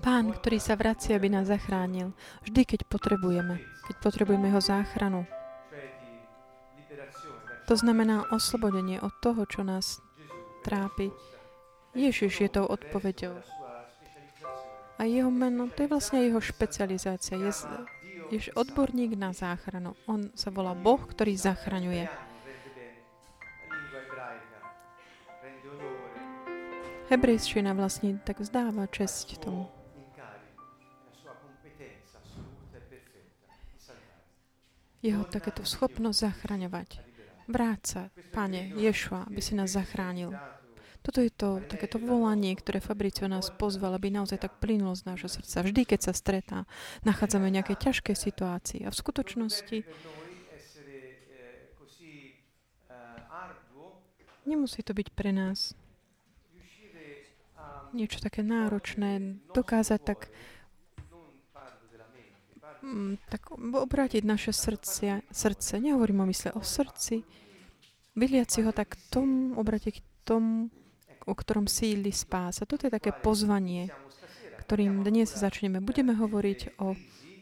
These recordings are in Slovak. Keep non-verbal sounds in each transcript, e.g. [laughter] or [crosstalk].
Pán, ktorý sa vracia, aby nás zachránil. Vždy, keď potrebujeme. Keď potrebujeme jeho záchranu. To znamená oslobodenie od toho, čo nás trápi. Ježiš je tou odpoveďou. A jeho meno, to je vlastne jeho špecializácia. Je, je odborník na záchranu. On sa volá Boh, ktorý zachraňuje. Hebrejština vlastne tak vzdáva česť tomu. Jeho takéto schopnosť zachraňovať. Vráť sa, Pane Ješua, aby si nás zachránil. Toto je to takéto volanie, ktoré Fabricio nás pozval, aby naozaj tak plynulo z nášho srdca. Vždy, keď sa stretá, nachádzame nejaké ťažké situácii. A v skutočnosti nemusí to byť pre nás niečo také náročné, dokázať tak tak obrátiť naše srdce, srdce, nehovorím o mysle, o srdci, vyliať si ho tak tomu, obrátiť k tomu, o ktorom síli spása. Toto je také pozvanie, ktorým dnes začneme. Budeme hovoriť o,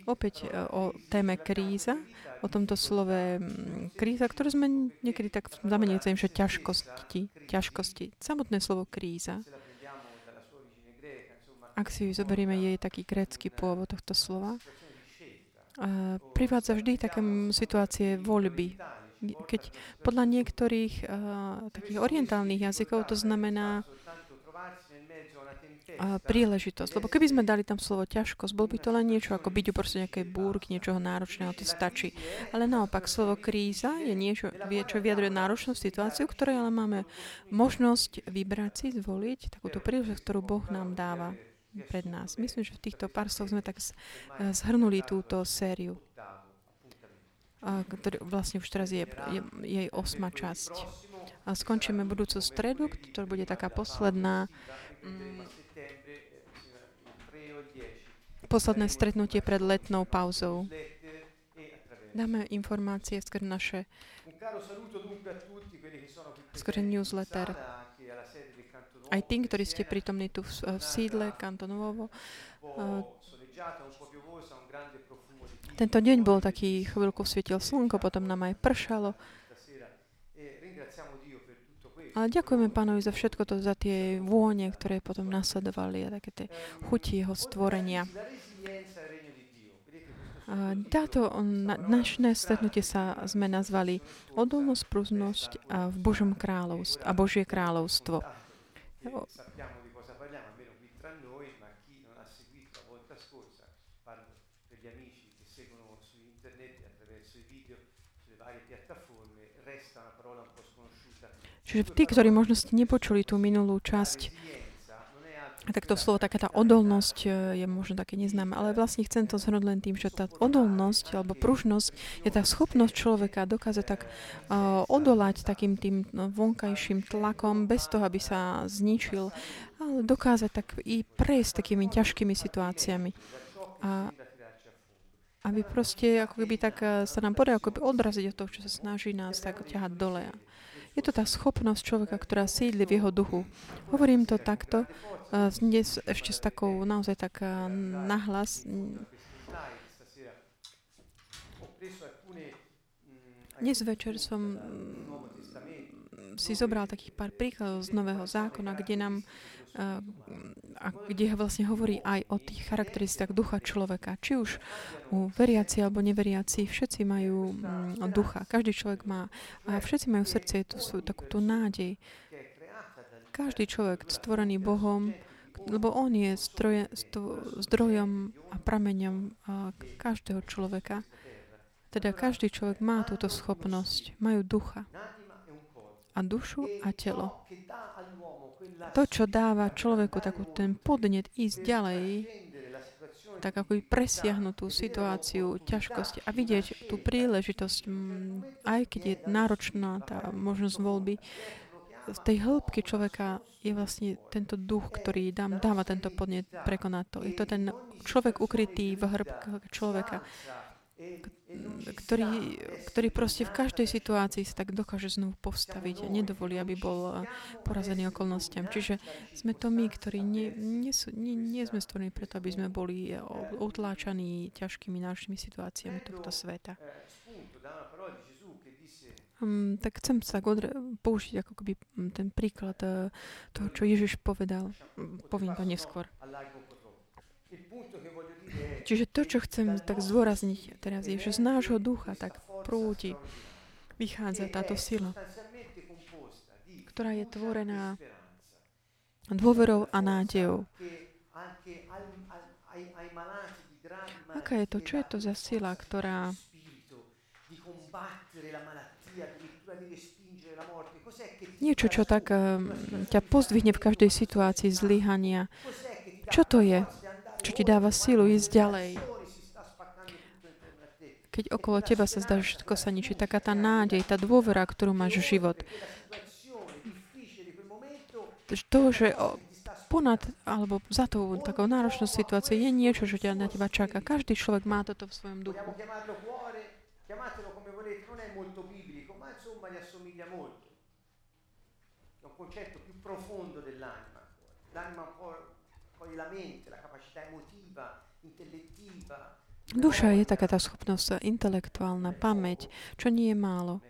opäť e, o téme kríza, o tomto slove mm, kríza, ktoré sme niekedy tak zamenili že ťažkosti, ťažkosti. Samotné slovo kríza, ak si zoberieme jej taký grécky pôvod tohto slova, privádza vždy také situácie voľby. Keď podľa niektorých uh, takých orientálnych jazykov to znamená uh, príležitosť. Lebo keby sme dali tam slovo ťažkosť, bol by to len niečo ako byť uprostred nejakej búrk, niečoho náročného, to stačí. Ale naopak, slovo kríza je niečo, čo vyjadruje náročnú situáciu, ktorej ale máme možnosť vybrať si, zvoliť takúto príležitosť, ktorú Boh nám dáva pred nás. Myslím, že v týchto pár slov sme tak zhrnuli túto sériu, ktorý vlastne už teraz je, je jej osma časť. A skončíme budúcu stredu, ktorá bude taká posledná mm, posledné stretnutie pred letnou pauzou. Dáme informácie skrz naše skrz newsletter aj tým, ktorí ste prítomní tu v, v sídle Kantonovovo. Tento deň bol taký, chvíľku svietil slnko, potom nám aj pršalo. Ale ďakujeme pánovi za všetko to, za tie vône, ktoré potom nasledovali a také tie chuti jeho stvorenia. Táto dnešné stretnutie sa sme nazvali Odolnosť, prúznosť v Božom kráľovstve a Božie kráľovstvo. E sappiamo di cosa parliamo, almeno qui tra noi, ma chi non ha seguito la volta scorsa, parlo per gli amici che seguono su internet attraverso i video, sulle varie piattaforme, resta una parola un po' sconosciuta. Čiže tí, ktorí možno ste nepočuli tú minulú časť, tak to slovo, taká tá odolnosť e, je možno také neznáme, ale vlastne chcem to zhrnúť len tým, že tá odolnosť alebo pružnosť je tá schopnosť človeka dokázať tak uh, odolať takým tým no, vonkajším tlakom bez toho, aby sa zničil, ale dokázať tak i prejsť takými ťažkými situáciami. A aby proste ako keby tak e, sa nám podarí ako odraziť od toho, čo sa snaží nás tak ťahať dole. Je to tá schopnosť človeka, ktorá sídli v jeho duchu. Hovorím to takto, dnes ešte s takou naozaj tak nahlas. Dnes večer som si zobral takých pár príkladov z Nového zákona, kde nám a kde vlastne hovorí aj o tých charakteristikách ducha človeka. Či už u veriaci alebo neveriaci, všetci majú mm, ducha. Každý človek má, a všetci majú v srdci tú svoju takúto nádej. Každý človek stvorený Bohom, lebo On je stroje, sto, zdrojom a prameňom každého človeka. Teda každý človek má túto schopnosť, majú ducha a dušu a telo. To, čo dáva človeku takú ten podnet ísť ďalej, tak ako presiahnuť tú situáciu ťažkosti a vidieť tú príležitosť, aj keď je náročná tá možnosť voľby, v tej hĺbky človeka je vlastne tento duch, ktorý dám, dáva tento podnet prekonať to. Je to ten človek ukrytý v hĺbke človeka, ktorý, ktorý proste v každej situácii sa tak dokáže znovu postaviť a nedovolí, aby bol porazený okolnostiam. Čiže sme to my, ktorí nie, nie, sú, nie, nie sme stvorení preto, aby sme boli utláčaní ťažkými náročnými situáciami tohto sveta. Um, tak chcem sa odre- použiť ako keby ten príklad uh, toho, čo Ježiš povedal. Poviem to neskôr. Čiže to, čo chcem tak zdôrazniť teraz, je, že z nášho ducha tak prúti, vychádza táto sila, ktorá je tvorená dôverou a nádejou. Aká je to? Čo je to za sila, ktorá Niečo, čo tak uh, ťa pozdvihne v každej situácii zlyhania. Čo to je? Čo ti dáva silu ísť ďalej? Keď okolo teba sa zdá, že všetko sa ničí, taká tá nádej, tá dôvera, ktorú máš v život. To, že ponad alebo za tou takou náročnou situáciou je niečo, čo ťa na teba čaká. Každý človek má toto v svojom duchu. concetto più profondo dell'anima, l'anima Duša je taká tá schopnosť intelektuálna, pamäť, čo nie je málo.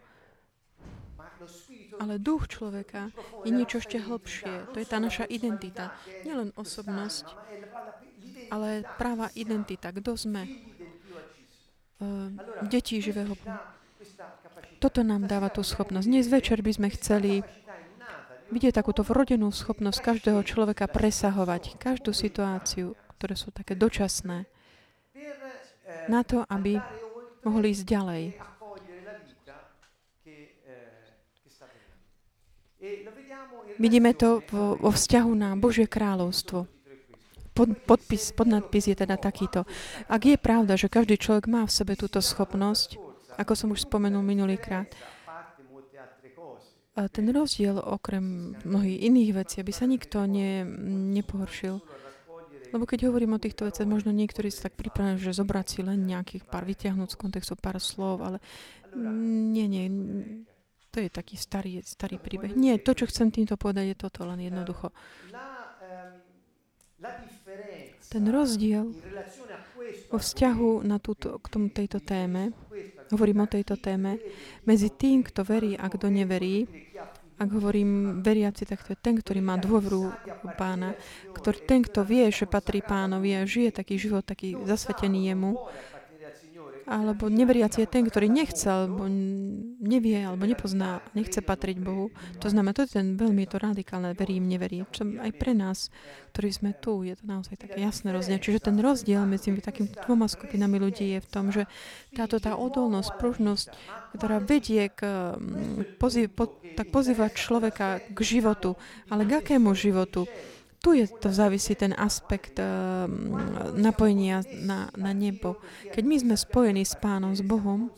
Ale duch človeka je niečo ešte hlbšie. To je tá naša identita. Nielen osobnosť, ale práva identita. Kto sme? Uh, deti živého Toto nám dáva tú schopnosť. Dnes večer by sme chceli vidieť takúto vrodenú schopnosť každého človeka presahovať každú situáciu, ktoré sú také dočasné, na to, aby mohli ísť ďalej. Vidíme to vo, vo vzťahu na Božie kráľovstvo. Pod, podpis, podnadpis je teda takýto. Ak je pravda, že každý človek má v sebe túto schopnosť, ako som už spomenul minulýkrát, a ten rozdiel okrem mnohých iných vecí, aby sa nikto ne, nepohoršil. Lebo keď hovorím o týchto veciach, možno niektorí sa tak pripravujú, že zobrať si len nejakých pár, vyťahnuť z kontextu pár slov, ale nie, nie, to je taký starý, starý príbeh. Nie, to, čo chcem týmto povedať, je toto len jednoducho. Ten rozdiel vo vzťahu na túto, k tomu, tejto téme, hovorím o tejto téme, medzi tým, kto verí a kto neverí, ak hovorím veriaci, tak to je ten, ktorý má dôveru pána, ktorý, ten, kto vie, že patrí pánovi a žije taký život, taký zasvetený jemu, alebo neveriaci je ten, ktorý nechce, alebo nevie, alebo nepozná, nechce patriť Bohu. To znamená, to je ten veľmi to radikálne, verím, neverím. Čo aj pre nás, ktorí sme tu, je to naozaj také jasné rozdiel. Čiže ten rozdiel medzi takými dvoma skupinami ľudí je v tom, že táto tá odolnosť, pružnosť, ktorá vedie k, mm, pozý, po, tak pozývať človeka k životu, ale k akému životu? Tu je to závisí ten aspekt uh, napojenia na, na nebo. Keď my sme spojení s Pánom, s Bohom,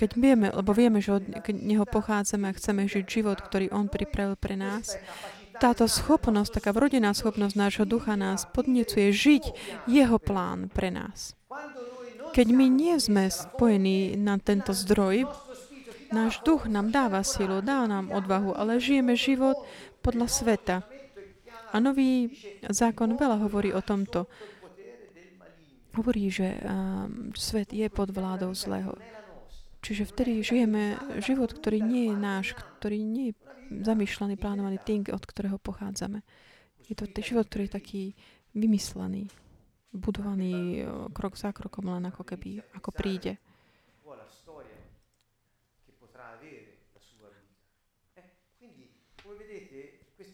keď vieme, lebo vieme, že od Neho pochádzame a chceme žiť život, ktorý On pripravil pre nás, táto schopnosť, taká vrodená schopnosť nášho ducha nás podnecuje žiť Jeho plán pre nás. Keď my nie sme spojení na tento zdroj, náš duch nám dáva silu, dáva nám odvahu, ale žijeme život podľa sveta. A nový zákon veľa hovorí o tomto. Hovorí, že um, svet je pod vládou zlého. Čiže vtedy žijeme život, ktorý nie je náš, ktorý nie je zamýšľaný, plánovaný tým, od ktorého pochádzame. Je to život, ktorý je taký vymyslený, budovaný krok za krokom, len ako keby, ako príde.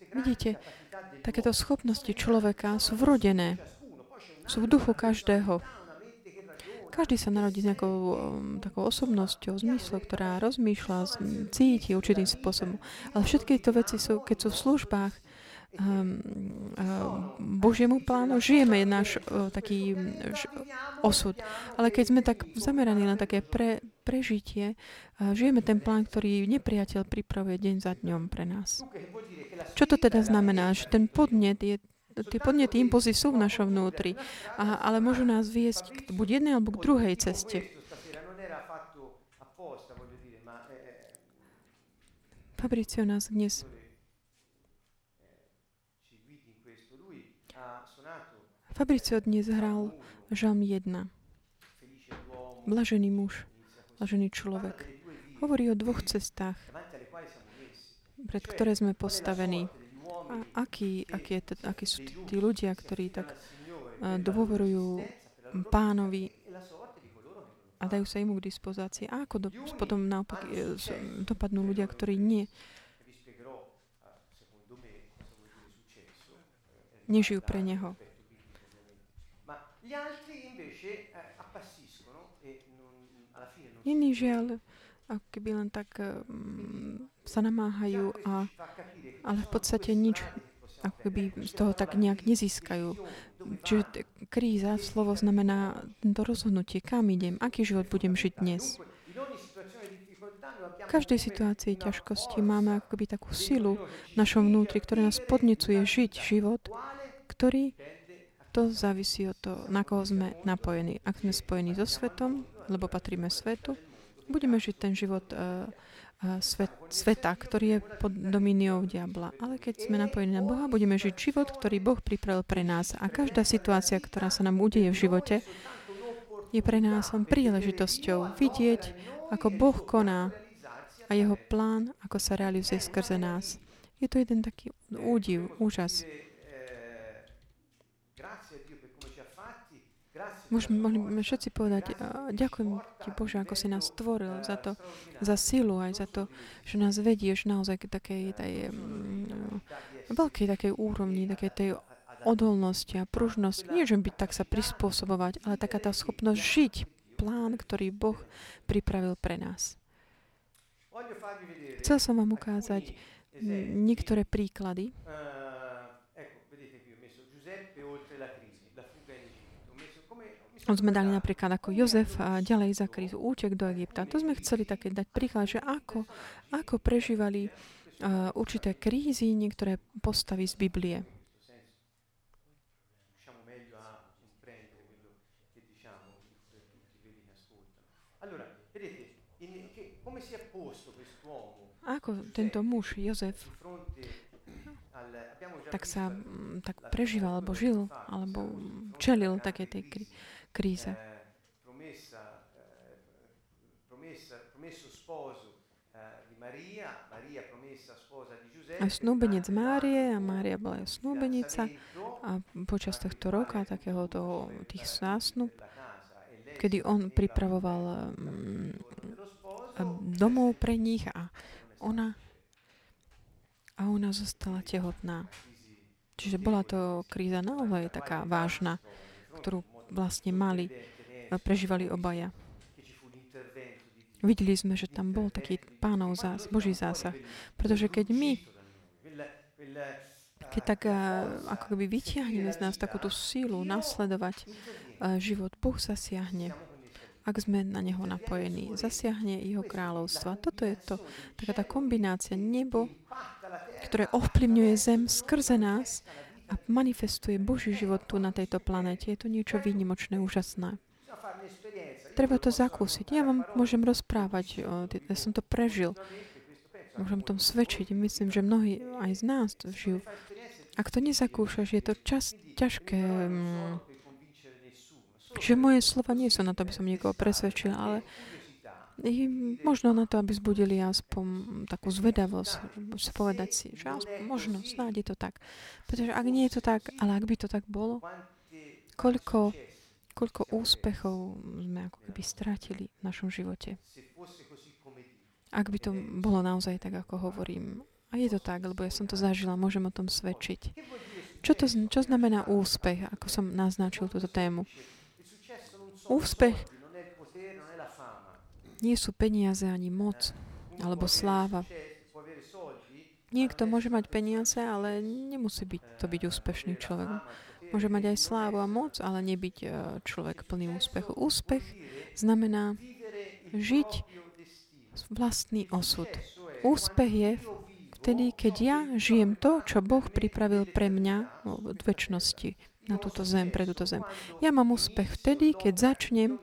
Vidíte, Takéto schopnosti človeka sú vrodené. Sú v duchu každého. Každý sa narodí s nejakou um, takou osobnosťou, zmyslom, ktorá rozmýšľa, cíti určitým spôsobom. Ale všetky tieto veci sú, keď sú v službách Ehm, ehm, Božiemu plánu žijeme náš e, taký osud. Ale keď sme tak zameraní na také pre, prežitie, e, žijeme ten plán, ktorý nepriateľ pripravuje deň za dňom pre nás. Čo to teda znamená? Že ten podnet je tie podnety impulzy sú v našom vnútri, a, ale môžu nás viesť k buď jednej alebo k druhej ceste. Fabricio nás dnes Fabricio dnes hral Žalm 1. Blažený muž, blažený človek. Hovorí o dvoch cestách, pred ktoré sme postavení. A aký, aký, je, aký sú tí ľudia, ktorí tak uh, dôverujú pánovi a dajú sa im k dispozácii. A ako do, potom naopak e, dopadnú ľudia, ktorí nie nežijú pre Neho. Iní žiaľ, ako keby len tak um, sa namáhajú, a, ale v podstate nič ako keby z toho tak nejak nezískajú. Čiže kríza, slovo znamená to rozhodnutie, kam idem, aký život budem žiť dnes. V každej situácii ťažkosti máme akoby takú silu v našom vnútri, ktorá nás podnecuje žiť život, ktorý to závisí od toho, na koho sme napojení. Ak sme spojení so svetom, lebo patríme svetu, budeme žiť ten život uh, uh, svet, sveta, ktorý je pod domíniou diabla. Ale keď sme napojení na Boha, budeme žiť život, ktorý Boh pripravil pre nás. A každá situácia, ktorá sa nám udeje v živote, je pre nás len príležitosťou vidieť, ako Boh koná a jeho plán, ako sa realizuje skrze nás. Je to jeden taký údiv, úžas. Môžeme, mohli by všetci povedať, ďakujem ti Bože, ako si nás stvoril za to, za silu, aj za to, že nás vedieš naozaj k takej tej um, veľkej takej úrovni, takej tej odolnosti a pružnosť. Nie, že byť tak sa prispôsobovať, ale taká tá schopnosť žiť plán, ktorý Boh pripravil pre nás. Chcel som vám ukázať niektoré príklady, sme dali napríklad ako Jozef a ďalej za krízu útek do Egypta. To sme chceli také dať príklad, že ako, ako prežívali uh, určité krízy niektoré postavy z Biblie. Ako tento muž, Jozef, tak sa tak prežíval, alebo žil, alebo čelil také tej krízy kríze. A snúbenec Márie a Mária bola aj snúbenica a počas tohto roka, takého toho, tých zásnub, kedy on pripravoval um, domov pre nich a ona a ona zostala tehotná. Čiže bola to kríza naozaj taká vážna, ktorú vlastne mali, prežívali obaja. Videli sme, že tam bol taký pánov zás, Boží zásah. Pretože keď my, keď tak ako keby vytiahneme z nás takúto sílu nasledovať život, Boh zasiahne ak sme na Neho napojení. Zasiahne Jeho kráľovstva. Toto je to, taká tá kombinácia nebo, ktoré ovplyvňuje zem skrze nás a manifestuje Boží život tu na tejto planete. Je to niečo výnimočné, úžasné. Treba to zakúsiť. Ja vám môžem rozprávať, ja som to prežil. Môžem tom svedčiť. Myslím, že mnohí aj z nás to žijú. Ak to nezakúšaš, je to čas ťažké. Mm, že moje slova nie sú na to, aby som niekoho presvedčil, ale možno na to, aby zbudili aspoň takú zvedavosť, povedať si, že aspoň, možno, snáď je to tak. Pretože ak nie je to tak, ale ak by to tak bolo, koľko, koľko úspechov sme ako keby strátili v našom živote. Ak by to bolo naozaj tak, ako hovorím. A je to tak, lebo ja som to zažila, môžem o tom svedčiť. Čo, to, čo znamená úspech, ako som naznačil túto tému? Úspech nie sú peniaze ani moc alebo sláva. Niekto môže mať peniaze, ale nemusí byť, to byť úspešný človek. Môže mať aj slávu a moc, ale nebyť e, človek plný úspechu. Úspech znamená žiť vlastný osud. Úspech je vtedy, keď ja žijem to, čo Boh pripravil pre mňa v väčšnosti na túto zem, pre túto zem. Ja mám úspech vtedy, keď začnem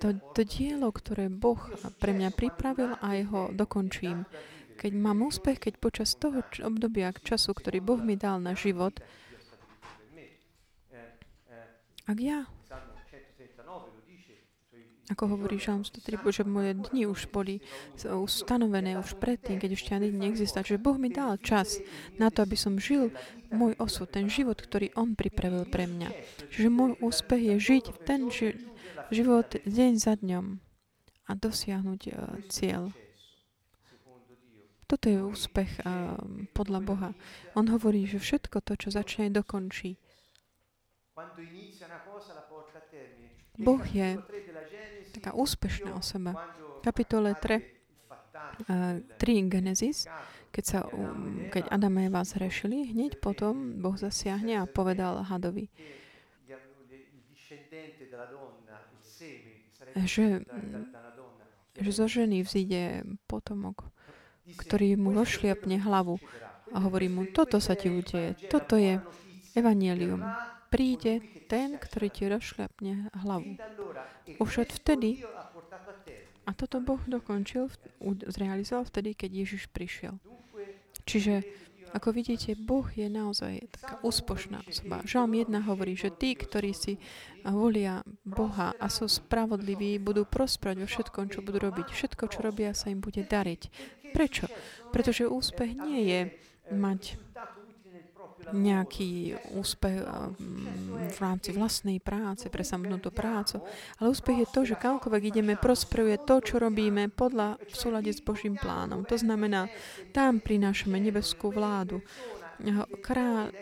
to, to dielo, ktoré Boh pre mňa pripravil a jeho dokončím. keď mám úspech, keď počas toho obdobia času, ktorý Boh mi dal na život, ak ja ako hovorí Žalm 103, že moje dni už boli ustanovené už predtým, keď ešte ani neexistuje. Že Boh mi dal čas na to, aby som žil môj osud, ten život, ktorý On pripravil pre mňa. Čiže môj úspech je žiť ten ži- život deň za dňom a dosiahnuť uh, cieľ. Toto je úspech uh, podľa Boha. On hovorí, že všetko to, čo začne, dokončí. Boh je taká úspešná osoba. V kapitole 3, uh, 3 Genesis, keď, sa, keď Adam a Eva zhrešili, hneď potom Boh zasiahne a povedal hadovi, že, že zo ženy vzíde potomok, ktorý mu rošliapne hlavu a hovorí mu, toto sa ti udeje, toto je evanielium. Príde ten, ktorý ti rozšľapne hlavu. Už od vtedy, a toto Boh dokončil, zrealizoval vtedy, keď Ježiš prišiel. Čiže, ako vidíte, Boh je naozaj taká úspošná osoba. Žalm 1 hovorí, že tí, ktorí si volia Boha a sú spravodliví, budú prosperovať vo všetkom, čo budú robiť. Všetko, čo robia, sa im bude dariť. Prečo? Pretože úspech nie je mať nejaký úspech v rámci vlastnej práce, pre samotnú prácu. Ale úspech je to, že kamkoľvek ideme, prosperuje to, čo robíme podľa v súlade s Božím plánom. To znamená, tam prinášame nebeskú vládu. Král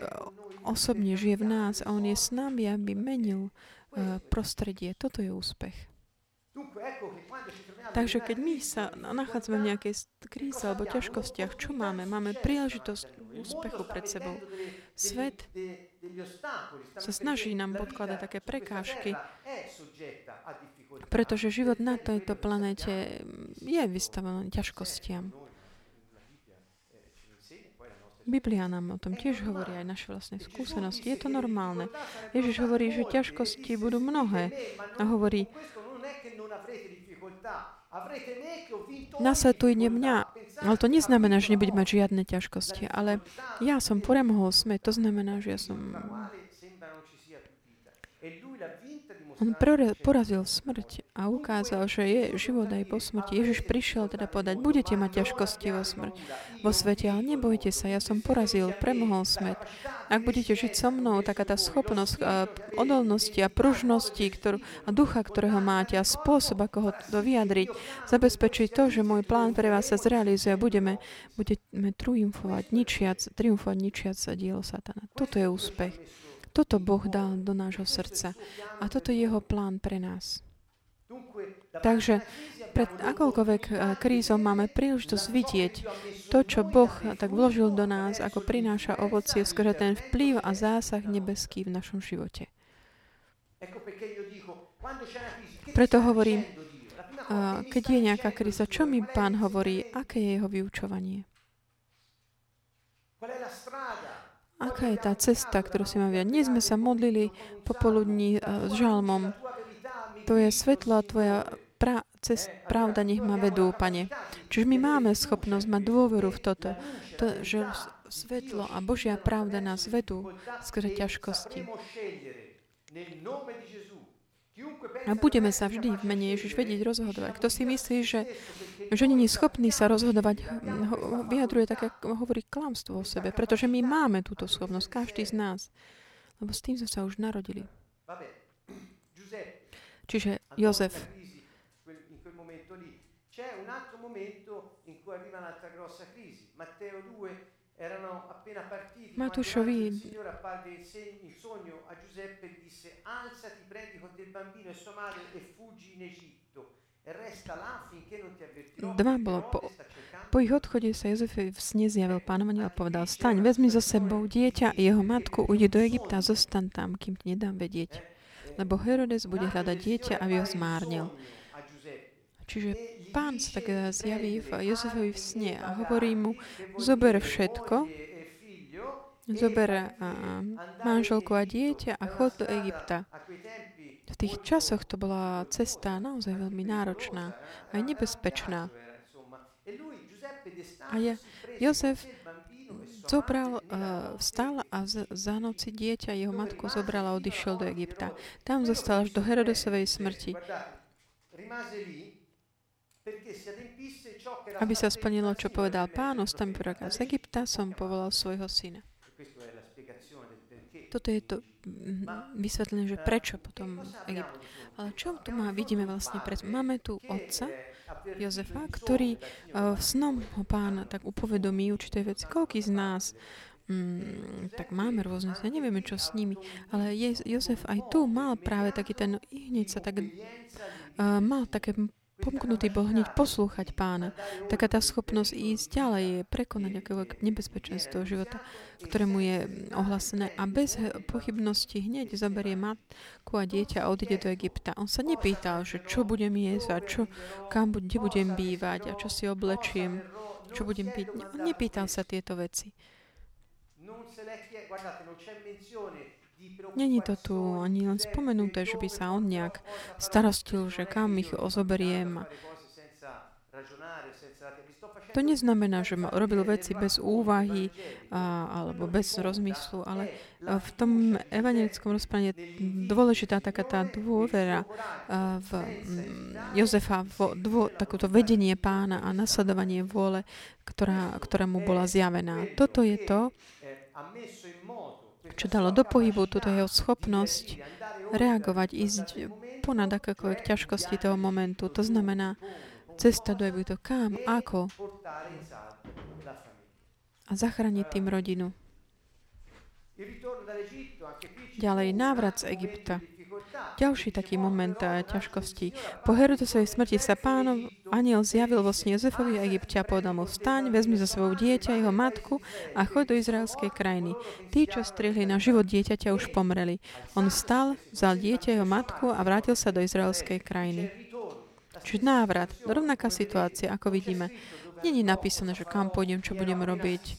osobne žije v nás a on je s nami, aby menil e, prostredie. Toto je úspech. Takže keď my sa nachádzame v nejakej kríze alebo ťažkostiach, čo máme? Máme príležitosť úspechu pred sebou. Svet sa snaží nám podkladať také prekážky, pretože život na tejto planete je vystavený ťažkostiam. Biblia nám o tom tiež hovorí, aj naše vlastné skúsenosti. Je to normálne. Ježiš hovorí, že ťažkosti budú mnohé. A hovorí, Nasledujte mňa. Ale to neznamená, že nebudem mať žiadne ťažkosti. Ale ja som premohol smet. To znamená, že ja som on porazil smrť a ukázal, že je život aj po smrti. Ježiš prišiel teda povedať, budete mať ťažkosti vo, smrť, vo svete, ale nebojte sa, ja som porazil, premohol smrť. Ak budete žiť so mnou, taká tá schopnosť a odolnosti a pružnosti ktorú, a ducha, ktorého máte a spôsob, ako ho to vyjadriť, zabezpečiť to, že môj plán pre vás sa zrealizuje a budeme, budeme triumfovať, ničiac, triumfovať ničiac dielo satana. Toto je úspech. Toto Boh dal do nášho srdca. A toto je jeho plán pre nás. Takže pred akoľkoľvek eh, krízou máme príležitosť vidieť to, čo Boh tak vložil do nás, ako prináša ovocie skrze ten vplyv a zásah nebeský v našom živote. Preto hovorím, eh, keď je nejaká kríza, čo mi pán hovorí, aké je jeho vyučovanie? Aká je tá cesta, ktorú si mám viať? Dnes sme sa modlili popoludní uh, s žalmom. To je svetlo tvoja pra, cest, pravda nech ma vedú, Pane. Čiže my máme schopnosť mať dôveru v toto, to, že svetlo a Božia pravda nás vedú skrze ťažkosti. A budeme sa vždy v mene Ježiš vedieť rozhodovať. Kto si myslí, že, že není schopný sa rozhodovať, vyjadruje tak, ako hovorí klamstvo o sebe, pretože my máme túto schopnosť, každý z nás. Lebo s tým sme sa už narodili. Čiže Jozef. C'è un altro momento in cui arriva un'altra grossa crisi. Matteo 2 Giuseppe e bambino e e Dva bolo po, po ich odchode sa Jozef v sne zjavil pánom a povedal, staň, vezmi so sebou dieťa a jeho matku, ujdi do Egypta zostan tam, kým ti nedám vedieť. Lebo Herodes bude hľadať dieťa, aby ho zmárnil. Čiže pán sa tak zjaví v Jozefovi v sne a hovorí mu, zober všetko, zober manželku a dieťa a chod do Egypta. V tých časoch to bola cesta naozaj veľmi náročná, aj nebezpečná. A je, Jozef zobral, uh, vstal a za noci dieťa jeho matku zobral a odišiel do Egypta. Tam zostal až do Herodesovej smrti. Aby sa splnilo, čo povedal pán, ostami proroka z Egypta, som povolal svojho syna. Toto je to vysvetlené, že prečo potom Egypt. Ale čo tu má, vidíme vlastne pred... Máme tu otca, Jozefa, ktorý uh, v snom ho pán tak upovedomí určité veci. Koľký z nás Mm, tak máme rôzne, ja nevieme, čo s nimi, ale je, Jozef aj tu mal práve taký ten, hneď sa tak, uh, mal také pomknutý bol hneď poslúchať pána. Taká tá schopnosť ísť ďalej, je prekonať akékoľvek nebezpečenstvo života, ktorému je ohlasené a bez pochybnosti hneď zaberie matku a dieťa a odíde do Egypta. On sa nepýtal, že čo budem jesť a čo, kam, kde budem bývať a čo si oblečiem, čo budem piť. On nepýtal sa tieto veci. Není to tu ani len spomenuté, že by sa on nejak starostil, že kam ich ozoberiem. To neznamená, že robil veci bez úvahy a, alebo bez rozmyslu, ale v tom evangelickom rozprávaní je dôležitá taká tá dôvera v Jozefa, v dvo, takúto vedenie pána a nasledovanie vôle, ktorá, ktorá mu bola zjavená. Toto je to, čo dalo do pohybu túto jeho schopnosť reagovať, ísť ponad akékoľvek ťažkosti toho momentu. To znamená, cesta do Egyptu, kam, ako a zachrániť tým rodinu. Ďalej, návrat z Egypta. Ďalší taký moment a ťažkosti. Po Herodesovej smrti sa pánov aniel zjavil vo sne Jozefovi Egypte a povedal mu, vstaň, vezmi za svojou dieťa, jeho matku a choď do izraelskej krajiny. Tí, čo strihli na život dieťaťa, už pomreli. On vstal, vzal dieťa, jeho matku a vrátil sa do izraelskej krajiny. Čiže návrat, rovnaká situácia, ako vidíme. Není napísané, že kam pôjdem, čo budem robiť.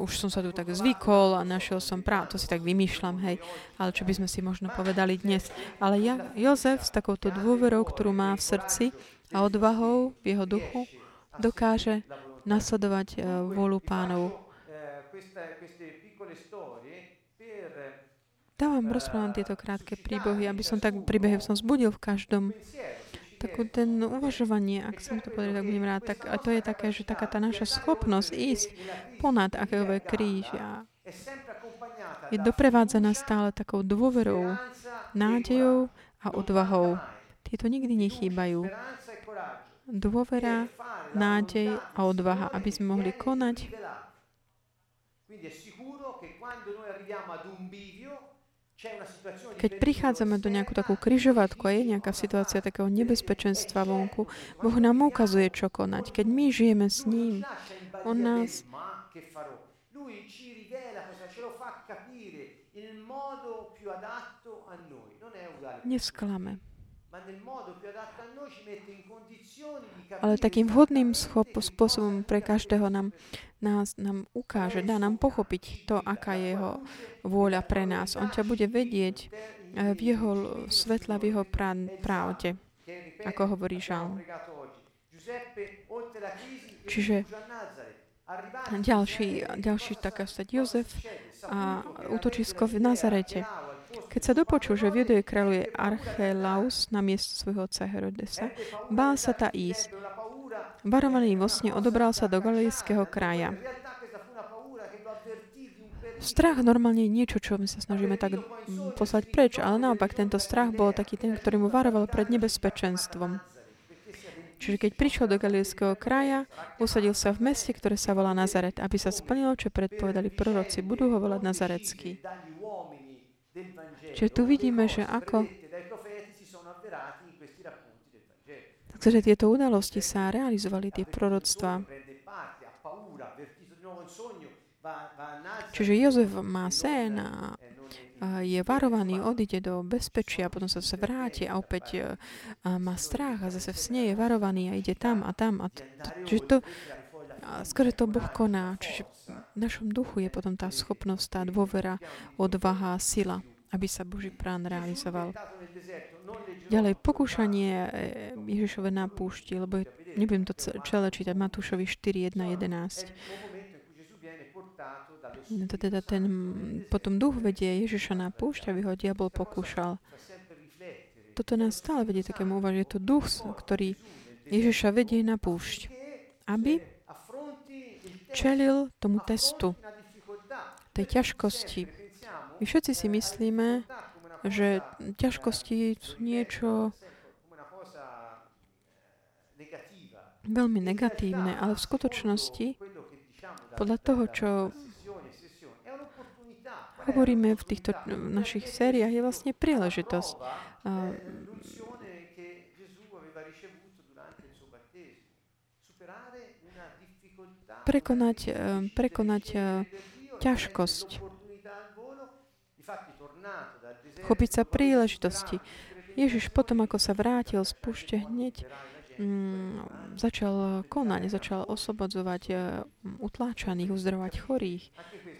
Už som sa tu tak zvykol a našiel som práv. To si tak vymýšľam, hej. Ale čo by sme si možno povedali dnes. Ale ja, Jozef s takouto dôverou, ktorú má v srdci a odvahou v jeho duchu, dokáže nasledovať uh, vôľu pánovu. Dávam, rozprávam tieto krátke príbehy, aby som tak príbehy som zbudil v každom takú ten uvažovanie, ak som to povedal, tak budem rád, tak a to je také, že taká tá naša schopnosť ísť ponad akéhokoľvek kríž a je doprevádzaná stále takou dôverou, nádejou a odvahou. Tieto nikdy nechýbajú. Dôvera, nádej a odvaha, aby sme mohli konať. Keď prichádzame do nejakú takú kryžovatku a je nejaká situácia takého nebezpečenstva vonku, Boh nám ukazuje, čo konať. Keď my žijeme s ním, On nás nesklame ale takým vhodným schop, spôsobom pre každého nám, nás, nám ukáže, dá nám pochopiť to, aká je jeho vôľa pre nás. On ťa bude vedieť eh, v jeho svetla, v jeho pravde, ako hovorí Žán. Čiže ďalší, ďalší taká stať Jozef a útočisko v Nazarete. Keď sa dopočul, že v Judee kráľuje Archelaus na miesto svojho otca Herodesa, bál sa ta ísť. Varovaný vo sne odobral sa do galilejského kraja. Strach normálne je niečo, čo my sa snažíme tak poslať preč, ale naopak tento strach bol taký ten, ktorý mu varoval pred nebezpečenstvom. Čiže keď prišiel do galilejského kraja, usadil sa v meste, ktoré sa volá Nazaret, aby sa splnilo, čo predpovedali proroci. Budú ho volať Nazarecký. Čiže tu vidíme, že ako Takže tieto udalosti sa realizovali, tie proroctvá. Čiže Jozef má sen a je varovaný, odíde do bezpečia, potom sa zase vráti a opäť má strach a zase v sne je varovaný a ide tam a tam. A to, čiže to, skôr to Boh koná. Čiže v našom duchu je potom tá schopnosť, tá dôvera, odvaha, sila aby sa Boží plán realizoval. Ďalej, pokúšanie eh, Ježišove na púšti, lebo nebudem to celé čítať, Matúšovi 4, 1, 11. To teda ten, potom duch vedie Ježiša na púšť, aby ho diabol pokúšal. Toto nás stále vedie takému uvažiť. Je to duch, ktorý Ježiša vedie na púšť, aby čelil tomu testu, tej ťažkosti. My všetci si myslíme, že ťažkosti sú niečo veľmi negatívne, ale v skutočnosti podľa toho, čo hovoríme v týchto našich sériách, je vlastne príležitosť. Prekonať, prekonať ťažkosť. Chopiť sa príležitosti. Ježiš potom, ako sa vrátil z púšte hneď, mm, začal konať, začal oslobodzovať utláčaných, uzdravovať chorých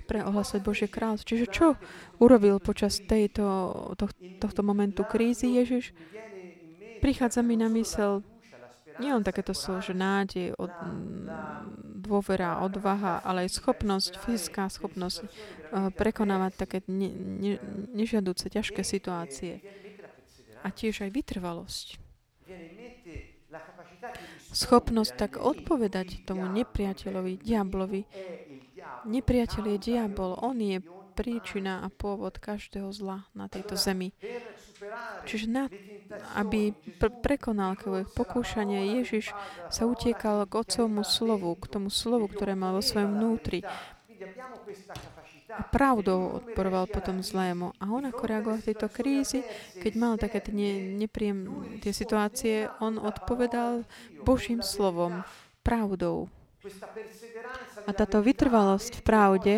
pre ohlasať Božie kráľstvo. Čiže čo urobil počas tejto, to, tohto momentu krízy Ježiš? Prichádza mi na mysel nie on takéto slovo, že nádej, od, dôvera, odvaha, ale aj schopnosť, fyzická schopnosť uh, prekonávať také ne, ne, nežiaduce, ťažké situácie. A tiež aj vytrvalosť. Schopnosť tak odpovedať tomu nepriateľovi, diablovi, Nepriateľ je diabol, on je príčina a pôvod každého zla na tejto zemi. Čiže na, aby pr- prekonal pokúšanie, Ježiš sa utiekal k Otcovmu slovu, k tomu slovu, ktoré mal vo svojom vnútri. A pravdou odporoval potom zlému. A on ako reagoval v tejto krízi, keď mal také tie nepríjemné situácie, on odpovedal Božím slovom, pravdou. A táto vytrvalosť v pravde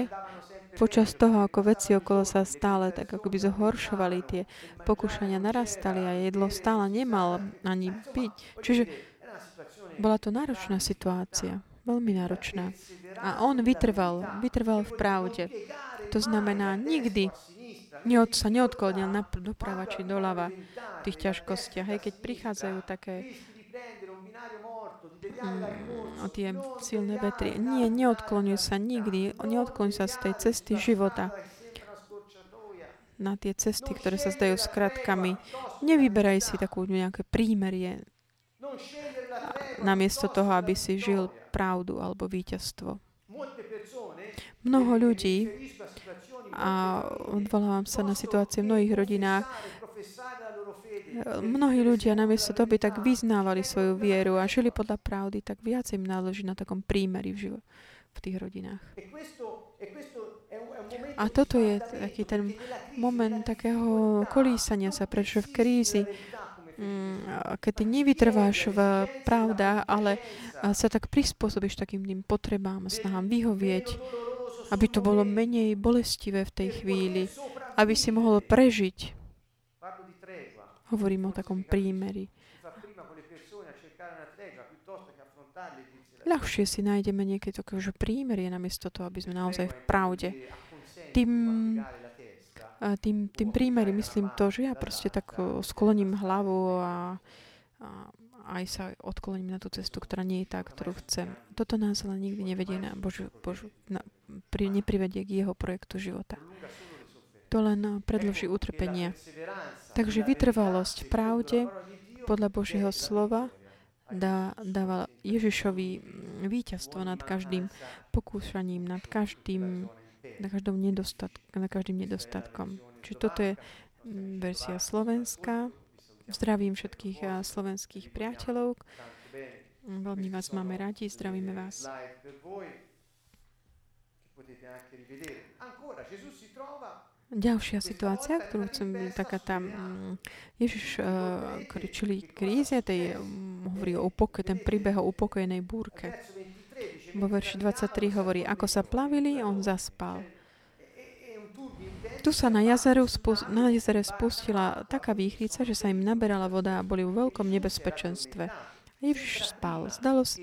počas toho, ako veci okolo sa stále tak ako by zhoršovali, tie pokúšania narastali a jedlo stále nemal ani byť. Čiže bola to náročná situácia, veľmi náročná. A on vytrval, vytrval v pravde. To znamená, nikdy neod, sa neodklonil doprava či doľava v tých ťažkostiach. Hej, keď prichádzajú také tie silné vetry. Nie, neodklonuj sa nikdy, neodkloň sa z tej cesty života na tie cesty, ktoré sa zdajú skratkami. Nevyberaj si takú nejaké prímerie namiesto toho, aby si žil pravdu alebo víťazstvo. Mnoho ľudí, a odvolávam sa na situácie v mnohých rodinách, mnohí ľudia namiesto toho by tak vyznávali svoju vieru a žili podľa pravdy, tak viac im náleží na takom prímeri v, živo, v tých rodinách. A toto je taký ten moment takého kolísania sa, prečo v krízi, mm, keď ty nevytrváš v pravda, ale sa tak prispôsobíš takým tým potrebám, snahám vyhovieť, aby to bolo menej bolestivé v tej chvíli, aby si mohol prežiť Hovorím o takom prímeri. Ľahšie si nájdeme niekedy také, že prímerie namiesto toho, aby sme naozaj v pravde. Tým, tým, tým prímeri myslím to, že ja proste tak skloním hlavu a, a aj sa odkloním na tú cestu, ktorá nie je tá, ktorú chcem. Toto nás ale nikdy nevedie na Božiu, Božiu na, pri, neprivedie k jeho projektu života. To len predloží utrpenie. Takže vytrvalosť v pravde podľa Božieho slova dá, dáva Ježišovi víťazstvo nad každým pokúšaním, nad každým, nad, každým nedostatk, nad každým nedostatkom. Čiže toto je verzia slovenská. Zdravím všetkých slovenských priateľov. Veľmi vás máme radi, zdravíme vás. Ancora, Gesù si trova Ďalšia situácia, ktorú chcem, taká tam, mm, Ježiš uh, čili kríze, tej um, hovorí o upokoje, ten príbeh o upokojenej búrke. Vo verši 23 hovorí, ako sa plavili, on zaspal. Tu sa na, jazeru spust, na jezere spustila taká výchrica, že sa im naberala voda a boli v veľkom nebezpečenstve. Ježiš spal. Zdalo sa,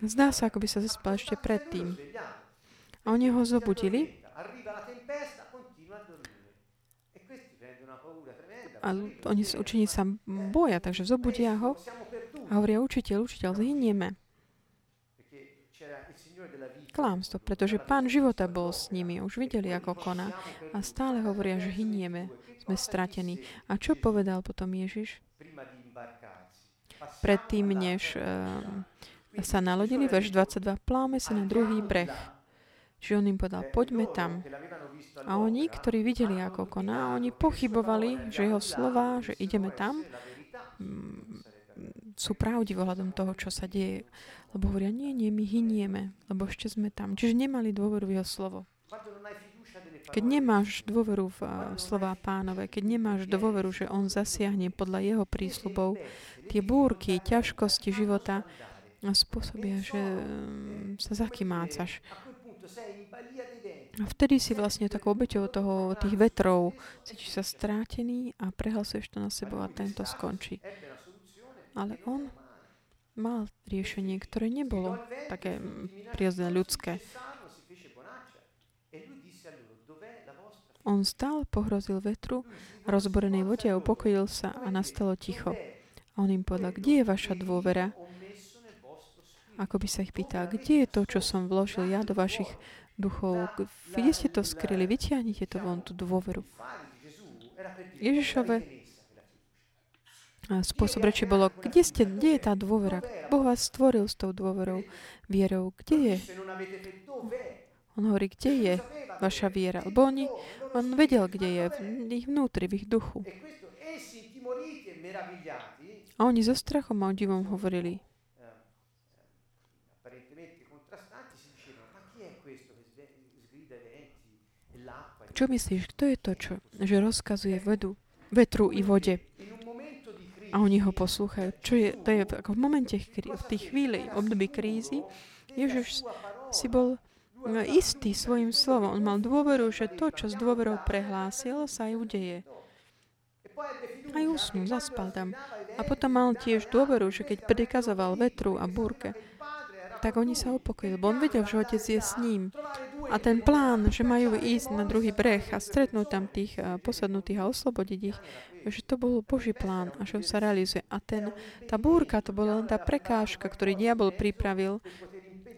Zdá sa, ako by sa zaspal ešte predtým. A oni ho zobudili. A oni učení sa boja, takže zobudia ho a hovoria, učiteľ, učiteľ, zhynieme. Klámstvo, pretože pán života bol s nimi, už videli, ako koná a stále hovoria, že hynieme, sme stratení. A čo povedal potom Ježiš? Predtým, než uh, sa nalodili, verš 22, pláme sa na druhý breh. Čiže on im povedal, poďme tam. A oni, ktorí videli, ako koná, oni pochybovali, že jeho slova, že ideme tam, mm, sú pravdivé ohľadom toho, čo sa deje. Lebo hovoria, nie, nie, my hynieme, lebo ešte sme tam. Čiže nemali dôveru v jeho slovo. Keď nemáš dôveru v uh, slová pánové, keď nemáš dôveru, že on zasiahne podľa jeho prísľubov, tie búrky, ťažkosti života spôsobia, že um, sa zakymácaš. A vtedy si vlastne takou obeťou toho, tých vetrov, cítiš sa strátený a prehlasuješ to na sebou a tento skončí. Ale on mal riešenie, ktoré nebolo také prirodzené ľudské. On stál, pohrozil vetru, rozborenej vode a upokojil sa a nastalo ticho. A on im povedal, kde je vaša dôvera? Ako by sa ich pýtal, kde je to, čo som vložil ja do vašich duchov? Kde ste to skryli? Vytiahnite to von, tú dôveru. Ježišove spôsob reči bolo, kde, ste, kde je tá dôvera? Boh vás stvoril s tou dôverou, vierou. Kde je? On hovorí, kde je vaša viera? Lebo oni, on vedel, kde je, v ich vnútri, v ich duchu. A oni so strachom a divom hovorili, Čo myslíš, kto je to, čo, že rozkazuje vedu, vetru i vode? A oni ho poslúchajú. Čo je, to je ako v momente, v tej chvíli, období krízy, Ježiš si bol No, istý svojim slovom. On mal dôveru, že to, čo s dôverou prehlásil, sa aj udeje. Aj usnul, zaspal tam. A potom mal tiež dôveru, že keď prikazoval vetru a búrke, tak oni sa upokojili, lebo on vedel, že otec je s ním. A ten plán, že majú ísť na druhý breh a stretnúť tam tých posadnutých a oslobodiť ich, že to bol Boží plán a že on sa realizuje. A ten, tá búrka, to bola len tá prekážka, ktorý diabol pripravil,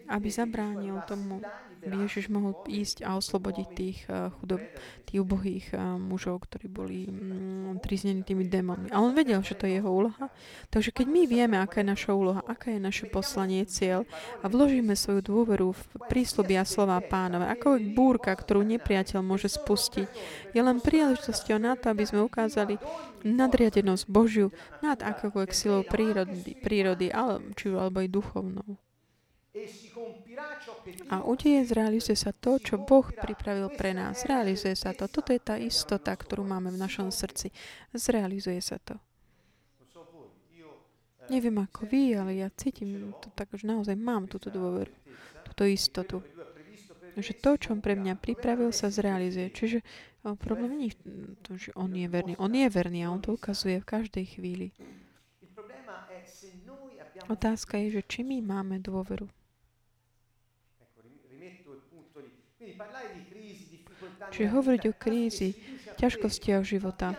aby zabránil tomu, Ježiš mohol ísť a oslobodiť tých uh, chudob, tých ubohých uh, mužov, ktorí boli um, triznení tými démonmi. A on vedel, že to je jeho úloha. Takže keď my vieme, aká je naša úloha, aká je naše poslanie, cieľ a vložíme svoju dôveru v prísľuby a slova pánové, ako je búrka, ktorú nepriateľ môže spustiť, je len príležitosťou na to, aby sme ukázali nadriadenosť Božiu nad akokoľvek silou prírody, prírody ale, či alebo aj duchovnou. A udeje, zrealizuje sa to, čo Boh pripravil pre nás. Zrealizuje sa to. Toto je tá istota, ktorú máme v našom srdci. Zrealizuje sa to. Neviem ako vy, ale ja cítim to tak, že naozaj mám túto dôveru, túto istotu. Že to, čo on pre mňa pripravil, sa zrealizuje. Čiže problém nie je to, že on je verný. On je verný a on to ukazuje v každej chvíli. Otázka je, že či my máme dôveru. Čiže hovoriť o krízi, ťažkostiach života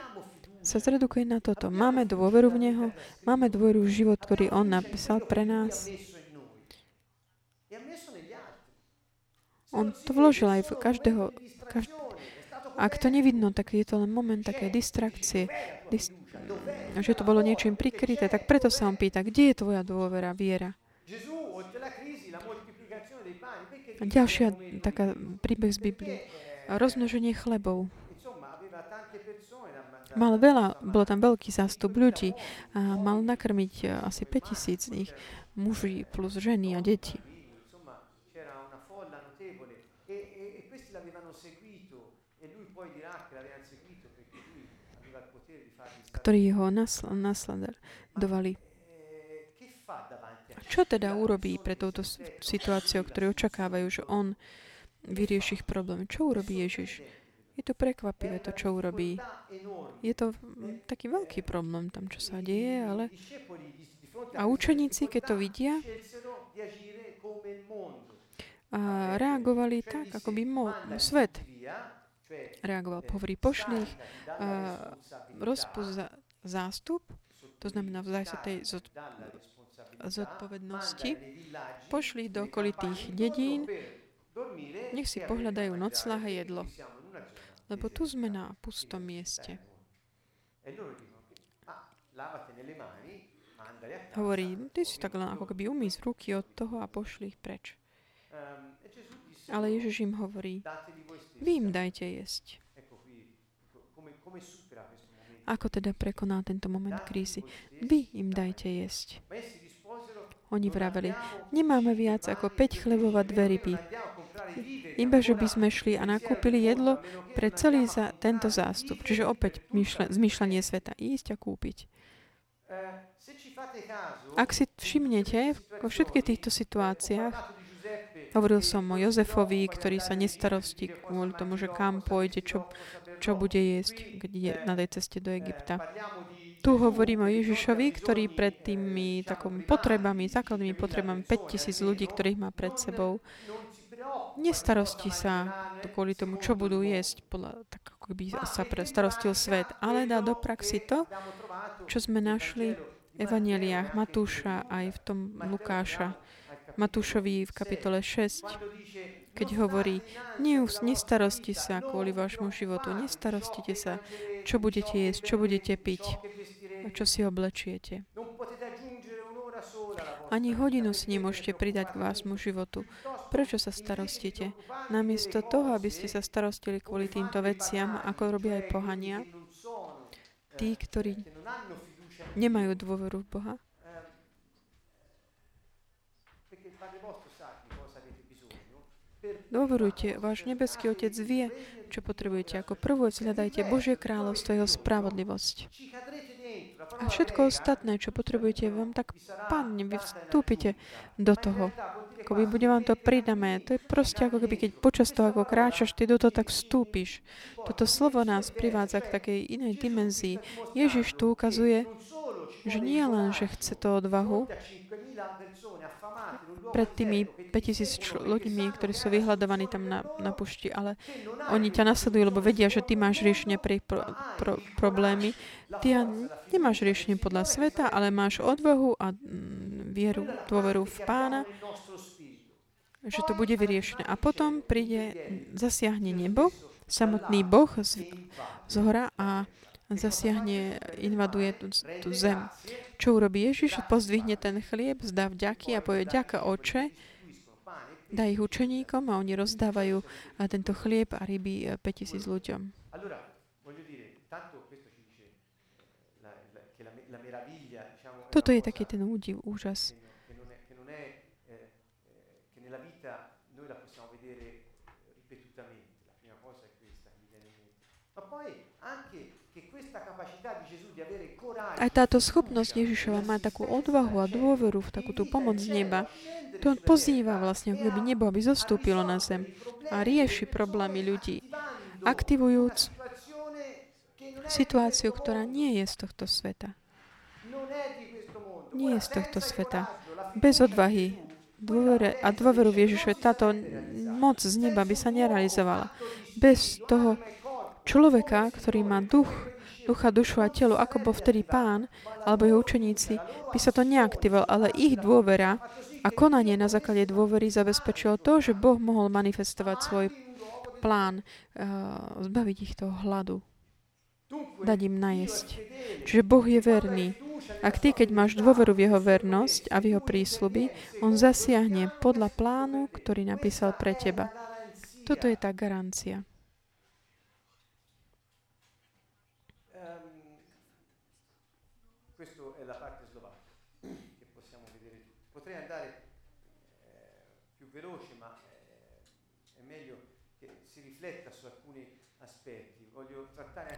sa zredukuje na toto. Máme dôveru v Neho, máme dôveru v život, ktorý On napísal pre nás. On to vložil aj v každého, každ... Ak to nevidno, tak je to len moment také distrakcie, dist... že to bolo niečím prikryté, tak preto sa on pýta, kde je tvoja dôvera, viera? A ďalšia taká príbeh z Biblie. Rozmnoženie chlebov. Mal veľa, bol tam veľký zástup ľudí a mal nakrmiť e, asi 5000 z nich, muži plus ženy a deti. ktorí ho nasledovali. Čo teda urobí pre touto situáciu, ktorú očakávajú, že on vyrieši ich problém? Čo urobí Ježiš? Je to prekvapivé to, čo urobí. Je to taký veľký problém tam, čo sa deje, ale a učeníci, keď to vidia, a reagovali tak, ako by mo- svet. reagoval. Hovorí, pošli ich, uh, rozpust za, zástup, to znamená vzdaj sa tej zodpovednosti, pošli do okolitých dedín, nech si pohľadajú noclah a jedlo. Lebo tu sme na pustom mieste. Hovorí, ty si tak len ako keby umýsť ruky od toho a pošli ich preč. Ale Ježiš im hovorí, vy im dajte jesť. Ako teda prekoná tento moment krízy? Vy im dajte jesť. Oni vraveli, nemáme viac ako 5 chlebov a dve ryby. Iba, že by sme šli a nakúpili jedlo pre celý za tento zástup. Čiže opäť zmýšľanie sveta. Ísť a kúpiť. Ak si všimnete, vo všetkých týchto situáciách, hovoril som o Jozefovi, ktorý sa nestarostí kvôli tomu, že kam pôjde, čo, čo bude jesť kde, na tej ceste do Egypta. Tu hovorím o Ježišovi, ktorý pred tými takými potrebami, základnými potrebami 5000 ľudí, ktorých má pred sebou, nestarosti sa kvôli tomu, čo budú jesť, podľa, tak ako by sa starostil svet, ale dá do praxi to, čo sme našli v Evangeliách Matúša aj v tom Lukáša. Matúšovi v kapitole 6, keď hovorí, nestarosti sa kvôli vášmu životu, nestarostite sa, čo budete jesť, čo budete piť čo si oblečiete. Ani hodinu si nemôžete pridať k vášmu životu. Prečo sa starostíte? Namiesto toho, aby ste sa starostili kvôli týmto veciam, ako robia aj pohania, tí, ktorí nemajú dôveru v Boha, Dôverujte, váš nebeský Otec vie, čo potrebujete. Ako prvú hľadajte Božie kráľovstvo, Jeho spravodlivosť. A všetko ostatné, čo potrebujete, vám tak padne, vy vstúpite do toho. Ako by bude vám to pridané. To je proste ako keby, keď počas toho, ako kráčaš, ty do toho tak vstúpiš. Toto slovo nás privádza k takej inej dimenzii. Ježiš tu ukazuje, že nie len, že chce to odvahu, pred tými 5000 ľuďmi, ktorí sú vyhľadovaní tam na, na pušti, ale oni ťa nasledujú, lebo vedia, že ty máš riešenie pre pro, pro, problémy. Ty nemáš riešenie podľa sveta, ale máš odvahu a mm, vieru, dôveru v pána, že to bude vyriešené. A potom príde, zasiahne nebo, samotný Boh z, z hora a zasiahne, invaduje tú, tú zem. Čo urobí Ježiš? Pozdvihne ten chlieb, zdá vďaky a povie ďaka oče, dá ich učeníkom a oni rozdávajú tento chlieb a ryby 5000 ľuďom. Toto je taký ten údiv, úžas. Ma poi anche aj táto schopnosť Ježišova má takú odvahu a dôveru v takú tú pomoc z neba. To pozýva vlastne, ako by nebo, aby zostúpilo na zem a rieši problémy ľudí, aktivujúc situáciu, ktorá nie je z tohto sveta. Nie je z tohto sveta. Bez odvahy dôvere a dôveru v Ježišu, táto moc z neba by sa nerealizovala. Bez toho človeka, ktorý má duch ducha, dušu a telo, ako bol vtedy pán alebo jeho učeníci, by sa to neaktivoval, ale ich dôvera a konanie na základe dôvery zabezpečilo to, že Boh mohol manifestovať svoj plán, uh, zbaviť ich toho hladu, dať im najesť. Čiže Boh je verný. Ak ty, keď máš dôveru v jeho vernosť a v jeho prísľuby, on zasiahne podľa plánu, ktorý napísal pre teba. Toto je tá garancia.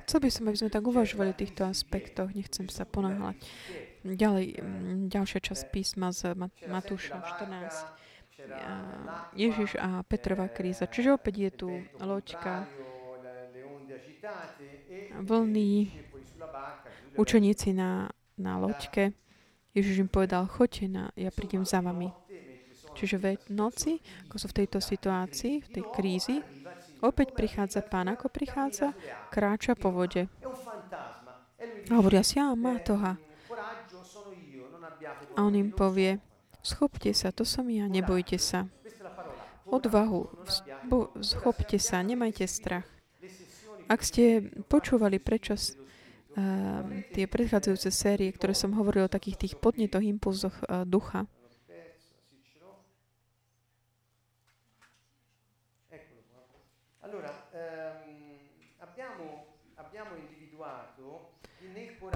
Chcel by som, aby sme tak uvažovali o týchto aspektoch, nechcem sa ponáhľať. Ďalej, ďalšia časť písma z Matúša 14. Ježiš a Petrova kríza. Čiže opäť je tu loďka, vlny, učeníci na, na loďke. Ježiš im povedal, choďte na, ja prídem za vami. Čiže v noci, ako sú v tejto situácii, v tej krízi, Opäť prichádza pán. Ako prichádza? Kráča po vode. A hovoria si, a má toha. A on im povie, schopte sa, to som ja, nebojte sa. Odvahu, schopte sa, nemajte strach. Ak ste počúvali prečo uh, tie predchádzajúce série, ktoré som hovoril o takých tých podnetoch, impulzoch uh, ducha,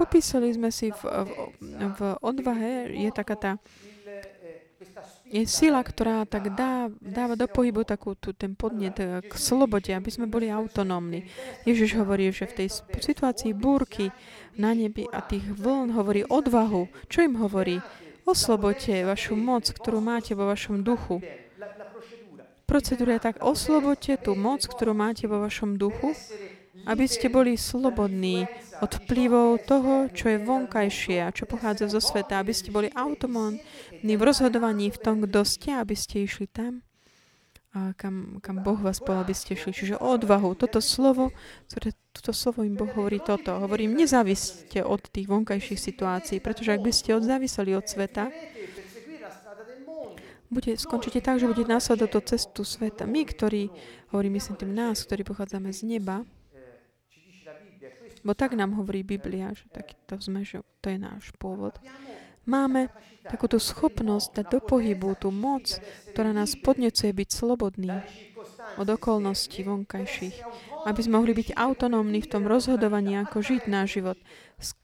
Popísali sme si v, v, v odvahe, je taká tá je sila, ktorá tak dá, dáva do pohybu takú tú, ten podnet eh, k slobode, aby sme boli autonómni. Ježiš hovorí, že v tej situácii búrky na nebi a tých vln hovorí odvahu. Čo im hovorí? Oslobodte vašu moc, ktorú máte vo vašom duchu. Procedúra je tak, oslobodte tú moc, ktorú máte vo vašom duchu aby ste boli slobodní od vplyvov toho, čo je vonkajšie a čo pochádza zo sveta, aby ste boli automónni v rozhodovaní v tom, kto ste, aby ste išli tam, a kam, kam Boh vás povedal, aby ste išli. Čiže odvahu. Toto slovo, ktoré, toto slovo im Boh hovorí toto. Hovorím, nezáviste od tých vonkajších situácií, pretože ak by ste odzáviseli od sveta, bude, skončíte tak, že budete následovať tú cestu sveta. My, ktorí, hovorím, myslím tým nás, ktorí pochádzame z neba, Bo tak nám hovorí Biblia, že takýto sme, že to je náš pôvod. Máme takúto schopnosť dať do pohybu tú moc, ktorá nás podnecuje byť slobodný od okolností vonkajších, aby sme mohli byť autonómni v tom rozhodovaní, ako žiť náš život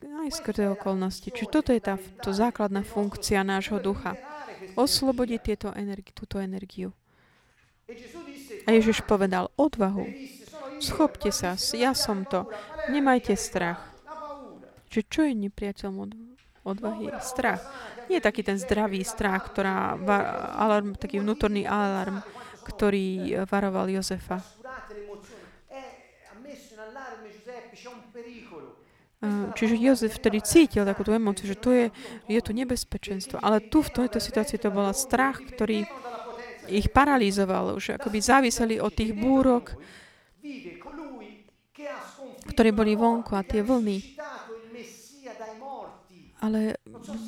aj skrze okolnosti. Čiže toto je tá to základná funkcia nášho ducha. Oslobodiť tieto energi- túto energiu. A Ježiš povedal odvahu. Schopte sa, ja som to. Nemajte strach. Čiže čo je nepriateľom od, odvahy? Strach. Nie je taký ten zdravý strach, ktorá, alarm, taký vnútorný alarm, ktorý varoval Jozefa. Čiže Jozef vtedy cítil takúto emóciu, že tu je, je tu nebezpečenstvo. Ale tu v tejto situácii to bola strach, ktorý ich paralýzoval, už akoby záviseli od tých búrok, ktorí boli vonku a tie vlny. Ale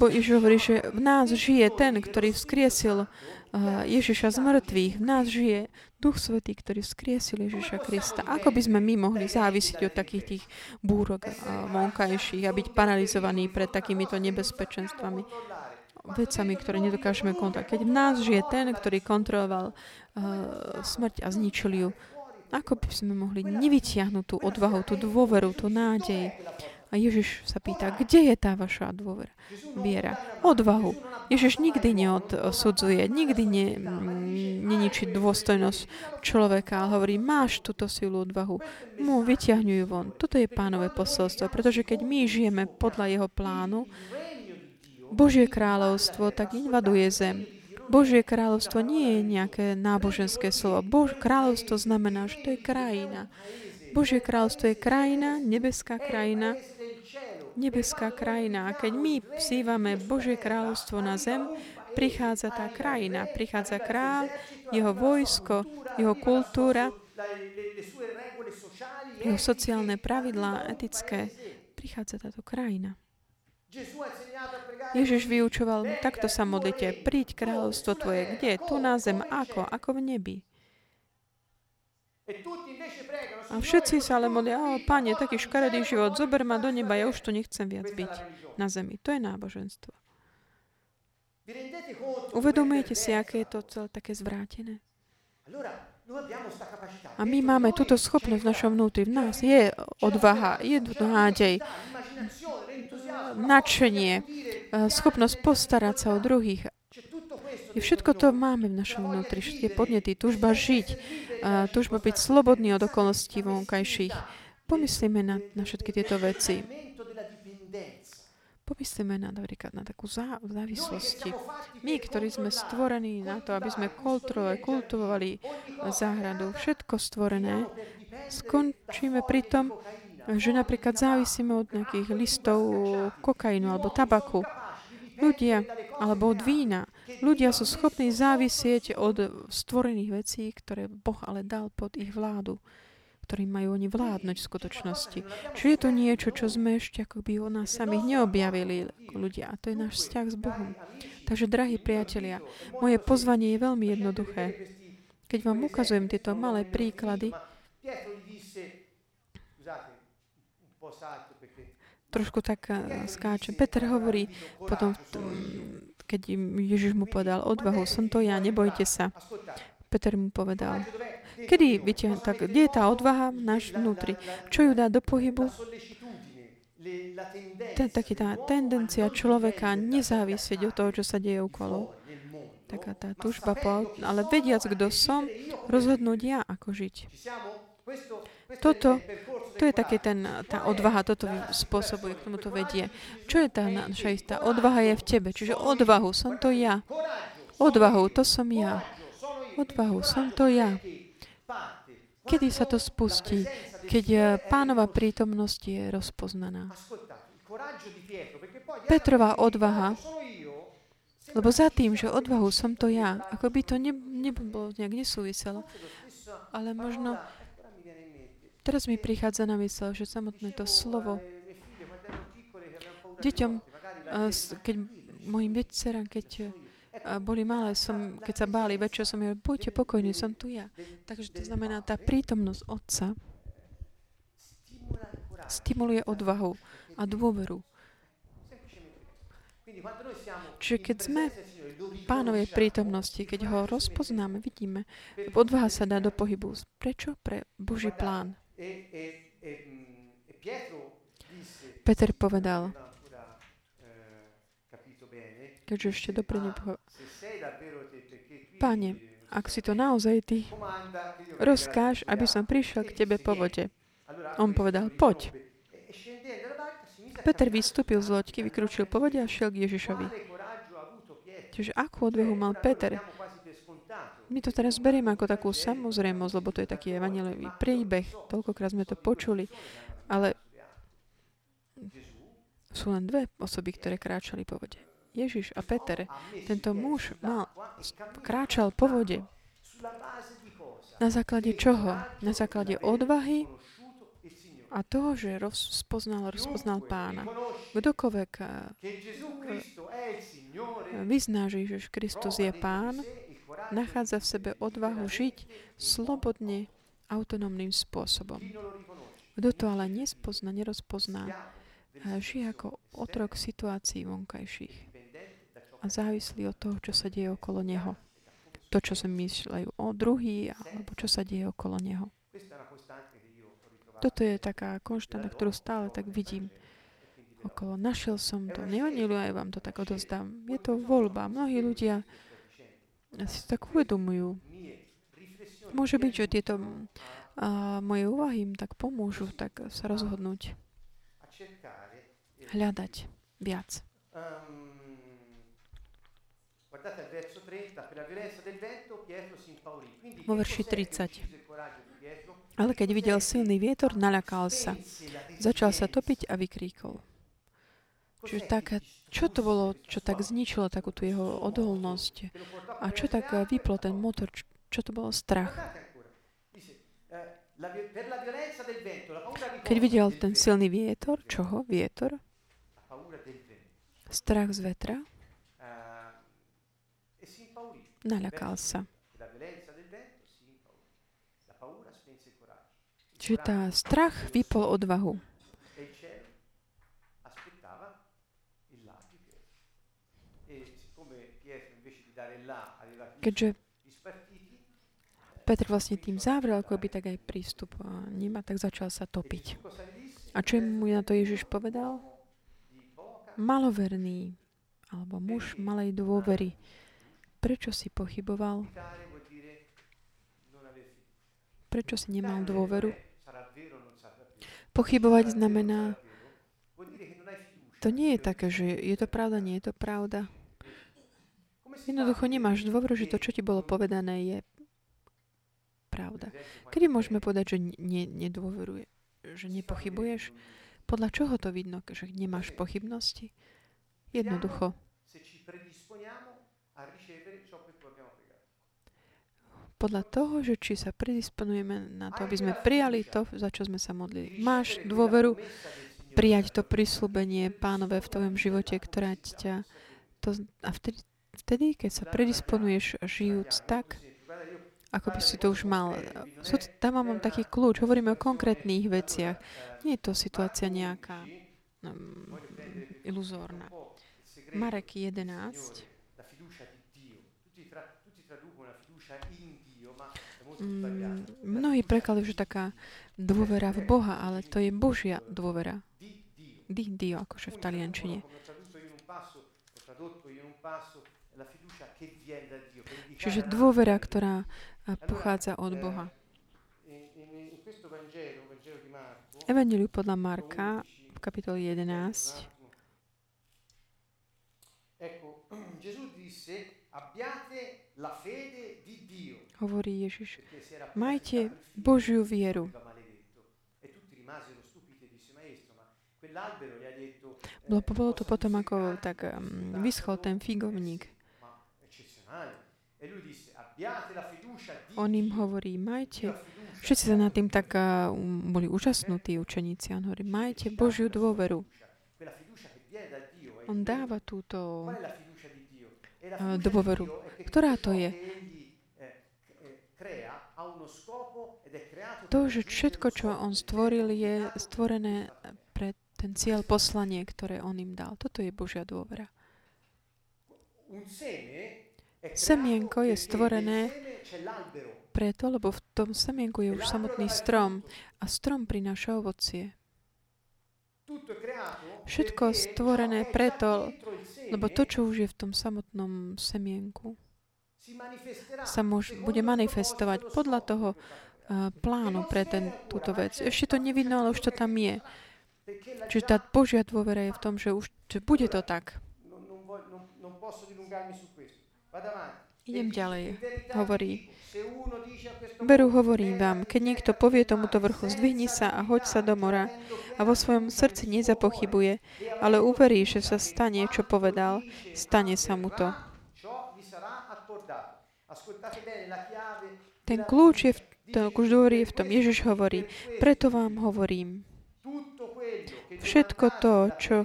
Ježiš hovorí, že v nás žije ten, ktorý vzkriesil uh, Ježiša z mŕtvych. V nás žije Duch Svetý, ktorý vzkriesil Ježiša Krista. Ako by sme my mohli závisiť od takých tých búrok uh, vonkajších a byť paralizovaní pred takýmito nebezpečenstvami? vecami, ktoré nedokážeme kontrolovať. Keď v nás žije ten, ktorý kontroloval uh, smrť a zničil ju, ako by sme mohli nevytiahnuť tú odvahu, tú dôveru, tú nádej? A Ježiš sa pýta, kde je tá vaša dôvera, viera, odvahu. Ježiš nikdy neodsudzuje, nikdy ne, neničí dôstojnosť človeka, ale hovorí, máš túto silu odvahu, mu vyťahňujú von. Toto je pánové posolstvo, pretože keď my žijeme podľa jeho plánu, Božie kráľovstvo tak invaduje zem. Božie kráľovstvo nie je nejaké náboženské slovo. Bož, kráľovstvo znamená, že to je krajina. Božie kráľovstvo je krajina, nebeská krajina, nebeská krajina. A keď my vzývame Božie kráľovstvo na zem, prichádza tá krajina, prichádza král, jeho vojsko, jeho kultúra, jeho sociálne pravidlá, etické. Prichádza táto krajina. Ježiš vyučoval, takto sa modlite, príď kráľovstvo Tvoje. Kde? Tu na zem. Ako? Ako v nebi. A všetci sa ale modlia, o pane, taký škaredý život, zober ma do neba, ja už tu nechcem viac byť na zemi. To je náboženstvo. Uvedomujete si, aké je to celé také zvrátené? A my máme túto schopnosť v našom vnútri. V nás je odvaha, je nádej, nadšenie, eh, schopnosť postarať sa o druhých. I všetko to máme v našom vnútri, všetky podnety, túžba žiť, eh, túžba byť slobodný od okolností vonkajších. Pomyslíme na, na všetky tieto veci. Pomyslíme na, napríklad na takú zá, závislosti. My, ktorí sme stvorení na to, aby sme kultivovali, kultivovali záhradu, všetko stvorené, skončíme pri tom, že napríklad závisíme od nejakých listov kokainu alebo tabaku. Ľudia, alebo od vína. Ľudia sú schopní závisieť od stvorených vecí, ktoré Boh ale dal pod ich vládu ktorým majú oni vládnuť v skutočnosti. Čiže je to niečo, čo sme ešte akoby o nás samých neobjavili ľudia. A to je náš vzťah s Bohom. Takže, drahí priatelia, moje pozvanie je veľmi jednoduché. Keď vám ukazujem tieto malé príklady, trošku tak eh, skáčem. Peter hovorí potom, keď Ježiš mu povedal odvahu, som to ja, nebojte sa. Peter mu povedal, kedy vytiahne, tak kde je tá odvaha náš vnútri? Čo ju dá do pohybu? Ten, taký tá tendencia človeka nezávisieť od toho, čo sa deje okolo. Taká tá tužba po, ale vediac, kto som, rozhodnúť ja, ako žiť. Toto, to je také ten, tá odvaha, toto spôsobuje, k tomu to vedie. Čo je tá naša istá? Odvaha je v tebe, čiže odvahu, som to ja. Odvahu, to som ja odvahu. Som to ja. Kedy sa to spustí? Keď eh, pánova prítomnosť je rozpoznaná. Petrová odvaha, lebo za tým, že odvahu som to ja, ako by to ne, nebolo nejak nesúviselo, ale možno teraz mi prichádza na mysel, že samotné to slovo deťom, eh, keď mojim deťcerám, keď boli malé, som, keď sa báli večer, som hovoril, buďte pokojní, som tu ja. Takže to znamená, tá prítomnosť Otca stimuluje odvahu a dôveru. Čiže keď sme pánovej prítomnosti, keď ho rozpoznáme, vidíme, odvaha sa dá do pohybu. Prečo? Pre Boží plán. Peter povedal, keďže ešte dobre nepovedal, Pane, ak si to naozaj ty, rozkáž, aby som prišiel k tebe po vode. On povedal, poď. Peter vystúpil z loďky, vykrúčil po vode a šiel k Ježišovi. Čiže akú odvehu mal Peter? My to teraz berieme ako takú samozrejmosť, lebo to je taký evanelový príbeh. Toľkokrát sme to počuli. Ale sú len dve osoby, ktoré kráčali po vode. Ježiš a Peter, tento muž mal, kráčal po vode. Na základe čoho? Na základe odvahy a toho, že rozpoznal, rozpoznal pána. Kdokoľvek eh, vyzná, že Ježiš Kristus je pán, nachádza v sebe odvahu žiť slobodne, autonómnym spôsobom. Kto to ale nespozná, nerozpozná, žije ako otrok situácií vonkajších a závislí od toho, čo sa deje okolo neho. To, čo sa myšľajú o druhý, alebo čo sa deje okolo neho. Toto je taká konštanta, ktorú stále tak vidím okolo. Našiel som to, nevadilo, aj vám to tak odozdám. Je to voľba. Mnohí ľudia si tak uvedomujú. Môže byť, že tieto a, moje úvahy im tak pomôžu tak sa rozhodnúť. Hľadať viac. Vo verši 30. Ale keď videl silný vietor, naľakal sa. Začal sa topiť a vykríkol. Čiže tak, čo to bolo, čo tak zničilo takú jeho odolnosť? A čo tak vyplo ten motor? Čo to bolo? Strach. Keď videl ten silný vietor, čoho? Vietor? Strach z vetra. Naľakal sa. Čiže tá strach vypol odvahu. Keďže Petr vlastne tým zavrel, ako by tak aj prístup nemá, tak začal sa topiť. A čo mu na to Ježiš povedal? Maloverný, alebo muž malej dôvery. Prečo si pochyboval? Prečo si nemal dôveru? Pochybovať znamená, to nie je také, že je to pravda, nie je to pravda. Jednoducho nemáš dôveru, že to, čo ti bolo povedané, je pravda. Kedy môžeme povedať, že ne, nedôveruje, že nepochybuješ? Podľa čoho to vidno, že nemáš pochybnosti? Jednoducho podľa toho, že či sa predisponujeme na to, aby sme prijali to, za čo sme sa modlili. Máš dôveru prijať to prislúbenie pánové v tvojom živote, ktorá ťa... To, a vtedy, vtedy, keď sa predisponuješ žijúc tak, ako by si to už mal. Tam mám taký kľúč. Hovoríme o konkrétnych veciach. Nie je to situácia nejaká um, iluzórna. Marek 11. Mm, mnohí prekladajú, že taká dôvera v Boha, ale to je Božia dôvera. Di Dio, akože v taliančine. Čiže dôvera, ktorá pochádza od Boha. Evangeliu podľa Marka v kapitole 11. Ecco, [clears throat] Gesù disse, abbiate la fede di hovorí Ježiš, majte Božiu vieru. Bolo, to potom, ako tak um, vyschol ten figovník. On im hovorí, majte, všetci sa nad tým tak uh, boli úžasnutí učeníci. On hovorí, majte Božiu dôveru. On dáva túto uh, dôveru. Ktorá to je? To, že všetko, čo on stvoril, je stvorené pre ten cieľ poslanie, ktoré on im dal. Toto je Božia dôvera. Semienko je stvorené preto, lebo v tom semienku je už samotný strom a strom prináša ovocie. Všetko stvorené preto, lebo to, čo už je v tom samotnom semienku, sa môž, bude manifestovať podľa toho uh, plánu pre ten, túto vec. Ešte to nevidno, ale už to tam je. Čiže tá Božia dôvera je v tom, že už že bude to tak. Idem ďalej. Hovorí. Beru hovorím vám, keď niekto povie tomuto vrchu, zdvihni sa a hoď sa do mora a vo svojom srdci nezapochybuje, ale uverí, že sa stane, čo povedal, stane sa mu to. Ten kľúč je v tom, kľúč je v tom. Ježiš hovorí, preto vám hovorím, všetko to, čo,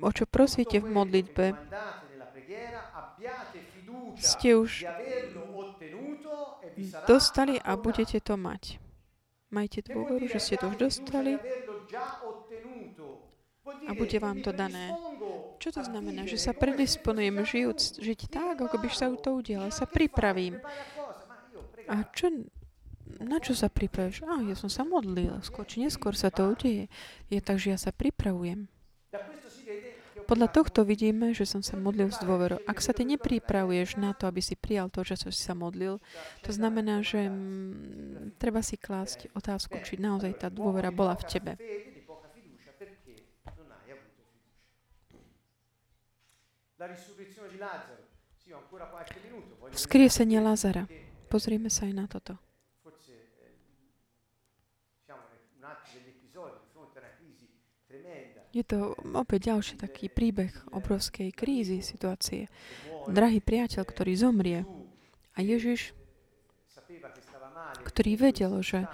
o čo prosíte v modlitbe, ste už dostali a budete to mať. Majte dôveru, že ste to už dostali a bude vám to dané. Čo to znamená? Že sa predisponujem žijúc, žiť tak, ako by sa to udialo. Sa pripravím. A čo, na čo sa pripravíš? A, ja som sa modlil. Skôr či neskôr sa to udeje. Je, takže ja sa pripravujem. Podľa tohto vidíme, že som sa modlil s dôverou. Ak sa ty nepripravuješ na to, aby si prijal to, že si sa modlil, to znamená, že m, treba si klásť otázku, či naozaj tá dôvera bola v tebe. Vzkriesenie Lazara. Pozrieme sa aj na toto. Je to opäť ďalší taký príbeh obrovskej krízy, situácie. Drahý priateľ, ktorý zomrie a Ježiš, ktorý vedel, že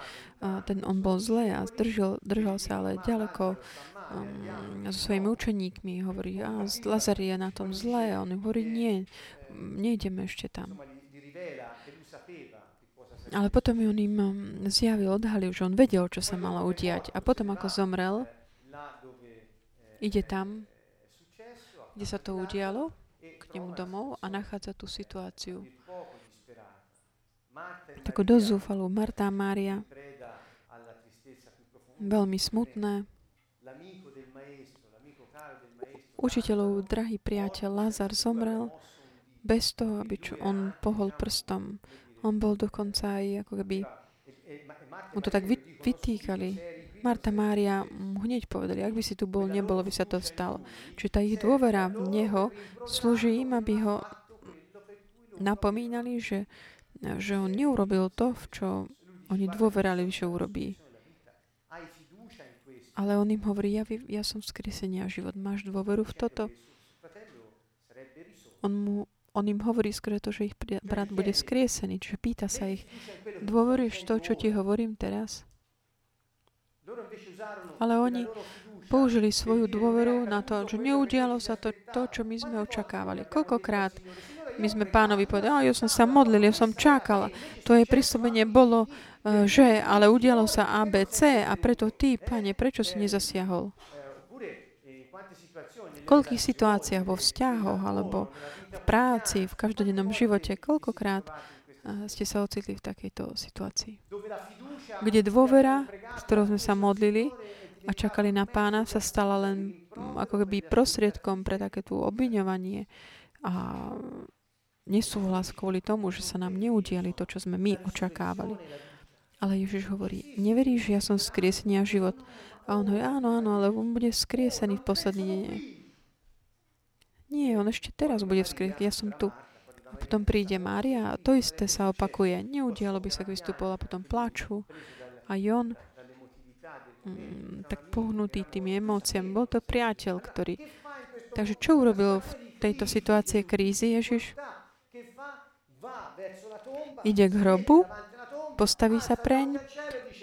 ten on bol zlé a zdržal, držal sa ale ďaleko um, so svojimi učeníkmi, hovorí, a Lazar je na tom zlé, a on hovorí, nie, nejdeme ešte tam. Ale potom on im um, zjavil, odhalil, že on vedel, čo sa malo udiať. A potom, ako zomrel, ide tam, kde sa to udialo, k nemu domov a nachádza tú situáciu. Takú dosť zúfalú. Marta a Mária, veľmi smutné, učiteľov drahý priateľ Lazar zomrel bez toho, aby čo on pohol prstom. On bol dokonca aj ako keby mu to tak vytýkali. Marta Mária hneď povedali, ak by si tu bol, nebolo by sa to stalo. Čiže tá ich dôvera v Neho slúži im, aby ho napomínali, že, že on neurobil to, v čo oni dôverali, že urobí. Ale on im hovorí, ja, ja som vzkriesenie a život. Máš dôveru v toto? On mu on im hovorí skôr to, že ich brat bude skriesený. Čiže pýta sa ich, dôveruješ to, čo ti hovorím teraz? Ale oni použili svoju dôveru na to, že neudialo sa to, to čo my sme očakávali. Koľkokrát my sme pánovi povedali, ja som sa modlil, ja som čakala. To je pristúpenie bolo, e, že, ale udialo sa ABC a preto ty, pane, prečo si nezasiahol? Koľkých situáciách vo vzťahoch alebo v práci, v každodennom živote, koľkokrát ste sa ocitli v takejto situácii? Kde dôvera, s ktorou sme sa modlili, a čakali na pána, sa stala len ako keby prostriedkom pre takéto obviňovanie a nesúhlas kvôli tomu, že sa nám neudiali to, čo sme my očakávali. Ale Ježiš hovorí, neveríš, že ja som skriesenia život? A on hovorí, áno, áno, ale on bude skriesený v posledný deň. Nie, on ešte teraz bude vzkriesený, ja som tu. Potom príde Mária a to isté sa opakuje. Neudialo by sa, k vystupovala, potom plaču. A on mm, tak pohnutý tými emóciami. Bol to priateľ, ktorý... Takže čo urobil v tejto situácie krízy Ježiš? Ide k hrobu, postaví sa preň,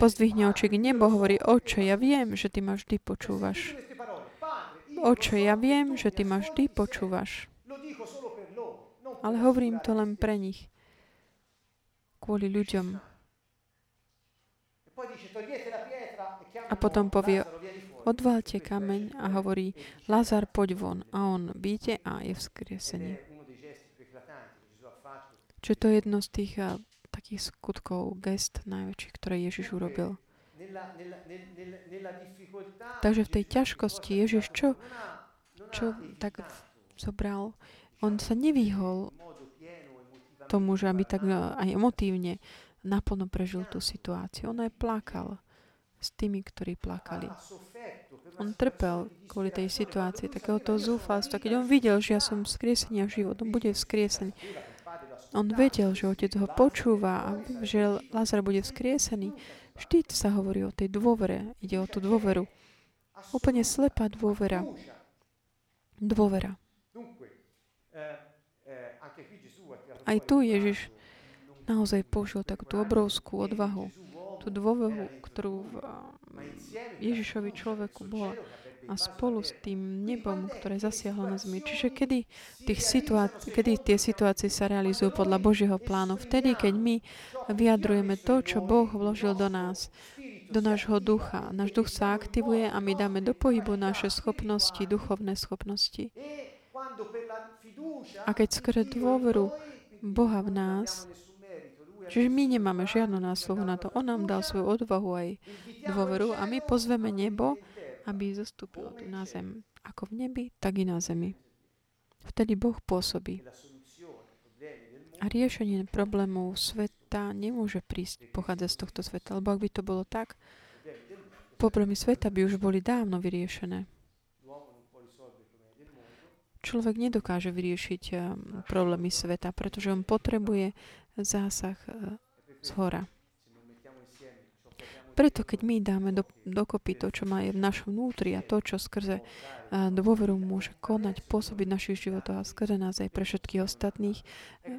pozdvihne oči k nebo, hovorí, oče, ja viem, že ty ma vždy počúvaš. Oče, ja viem, že ty ma vždy počúvaš. Ale hovorím to len pre nich. Kvôli ľuďom. A potom povie, odvalte kameň a hovorí, Lazar, poď von. A on vyjde a je vzkriesený. Čo to je jedno z tých a, takých skutkov, gest najväčších, ktoré Ježiš urobil. Takže v tej ťažkosti Ježiš čo, čo tak zobral? On sa nevyhol tomu, že aby tak aj emotívne naplno prežil tú situáciu. On aj plakal s tými, ktorí plakali. On trpel kvôli tej situácii, takéhoto zúfalstva. Keď on videl, že ja som skriesenia život, on bude vzkriesený. On vedel, že otec ho počúva a že Lazar bude vzkriesený. Vždy sa hovorí o tej dôvere. Ide o tú dôveru. Úplne slepá dôvera. Dôvera. Aj tu Ježiš naozaj použil takú tú obrovskú odvahu, tú dôvehu, ktorú v Ježišovi človeku bola a spolu s tým nebom, ktoré zasiahlo na zemi. Čiže kedy, tých situáci- kedy tie situácie sa realizujú podľa Božieho plánu? Vtedy, keď my vyjadrujeme to, čo Boh vložil do nás, do nášho ducha. Náš duch sa aktivuje a my dáme do pohybu naše schopnosti, duchovné schopnosti. A keď skôr dôveru Boha v nás, Čiže my nemáme žiadnu násluhu na to. On nám dal svoju odvahu aj dôveru a my pozveme nebo, aby zostúpilo tu na zem. Ako v nebi, tak i na zemi. Vtedy Boh pôsobí. A riešenie problémov sveta nemôže prísť, pochádzať z tohto sveta, lebo ak by to bolo tak, problémy sveta by už boli dávno vyriešené. Človek nedokáže vyriešiť eh, problémy sveta, pretože on potrebuje zásah e, z hora. Preto, keď my dáme do, dokopy to, čo má je v našom vnútri a to, čo skrze uh, dôveru môže konať, pôsobiť našich životoch a skrze nás aj pre všetkých ostatných,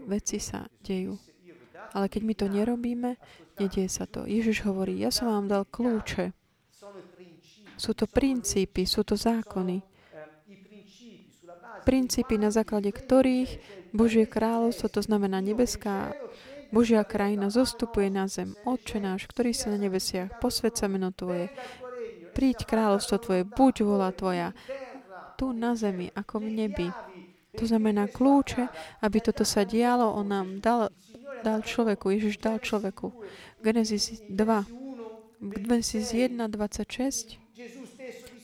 veci sa dejú. Ale keď my to nerobíme, nedieje sa to. Ježiš hovorí, ja som vám dal kľúče. Sú to princípy, sú to zákony. Princípy, na základe ktorých Božie kráľovstvo, to znamená nebeská Božia krajina zostupuje na zem. Otče náš, ktorý si na nebesiach, posved sa meno Tvoje. Príď kráľovstvo Tvoje, buď vola Tvoja. Tu na zemi, ako v nebi. To znamená kľúče, aby toto sa dialo, on nám dal, dal človeku, Ježiš dal človeku. Genesis 2, Genesis 1, 26,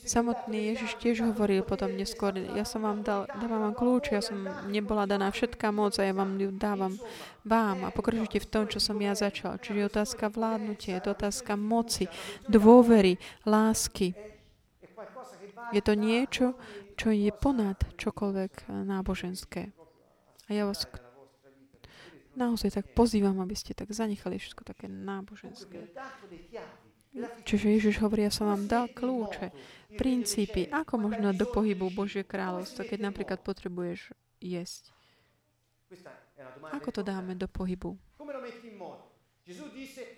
Samotný Ježiš tiež hovoril potom neskôr, ja som vám dal, dávam vám kľúč, ja som nebola daná všetká moc a ja vám ju dávam vám a pokračujte v tom, čo som ja začal. Čiže je otázka vládnutia, je to otázka moci, dôvery, lásky. Je to niečo, čo je ponad čokoľvek náboženské. A ja vás naozaj tak pozývam, aby ste tak zanechali všetko také náboženské. Čiže Ježiš hovorí, ja som vám dal kľúče, princípy, ako možno do pohybu Božie kráľovstvo, keď napríklad potrebuješ jesť. Ako to dáme do pohybu?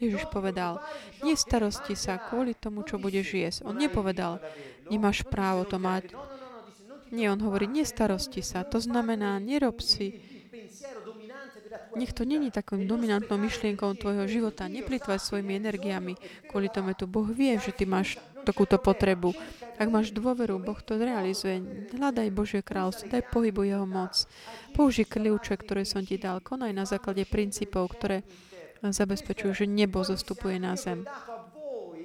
Ježiš povedal, nestarosti sa kvôli tomu, čo budeš jesť. On nepovedal, nemáš právo to mať. Nie, on hovorí, nestarosti sa. To znamená, nerob si nech to není takou dominantnou myšlienkou tvojho života. Neplýtvaj svojimi energiami. Kvôli tomu tu Boh vie, že ty máš takúto potrebu. Ak máš dôveru, Boh to realizuje. Hľadaj Božie kráľovstvo, daj pohybu Jeho moc. Použij kľúče, ktoré som ti dal. Konaj na základe princípov, ktoré zabezpečujú, že nebo zostupuje na zem.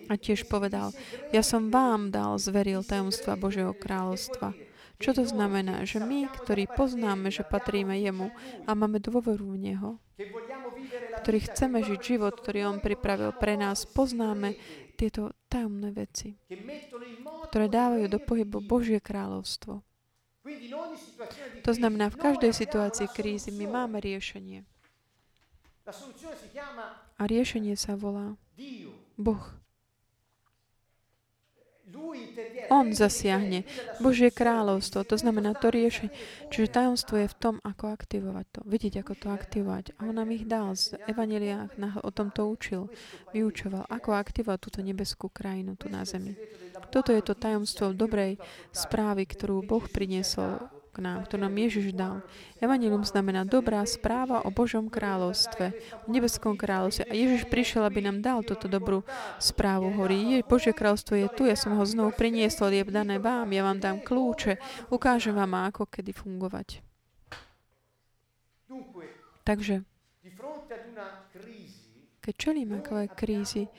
A tiež povedal, ja som vám dal, zveril tajomstva Božieho kráľovstva. Čo to znamená? Že my, ktorí poznáme, že patríme Jemu a máme dôveru v Neho, ktorí chceme žiť život, ktorý On pripravil pre nás, poznáme tieto tajomné veci, ktoré dávajú do pohybu Božie kráľovstvo. To znamená, v každej situácii krízy my máme riešenie. A riešenie sa volá Boh. On zasiahne. Božie kráľovstvo, to znamená to riešenie. Čiže tajomstvo je v tom, ako aktivovať to. Vidieť, ako to aktivovať. A on nám ich dal. Z Evangeliách o tom to učil. Vyučoval, ako aktivovať túto nebeskú krajinu tu na zemi. Toto je to tajomstvo dobrej správy, ktorú Boh priniesol k nám, ktorú nám Ježiš dal. Evangelium znamená dobrá správa o Božom kráľovstve, o nebeskom kráľovstve. A Ježiš prišiel, aby nám dal túto dobrú správu. Hovorí, Božie kráľovstvo je tu, ja som ho znovu priniesol, je dané vám, ja vám dám kľúče, ukážem vám, ako kedy fungovať. Takže, keď čelíme krízy,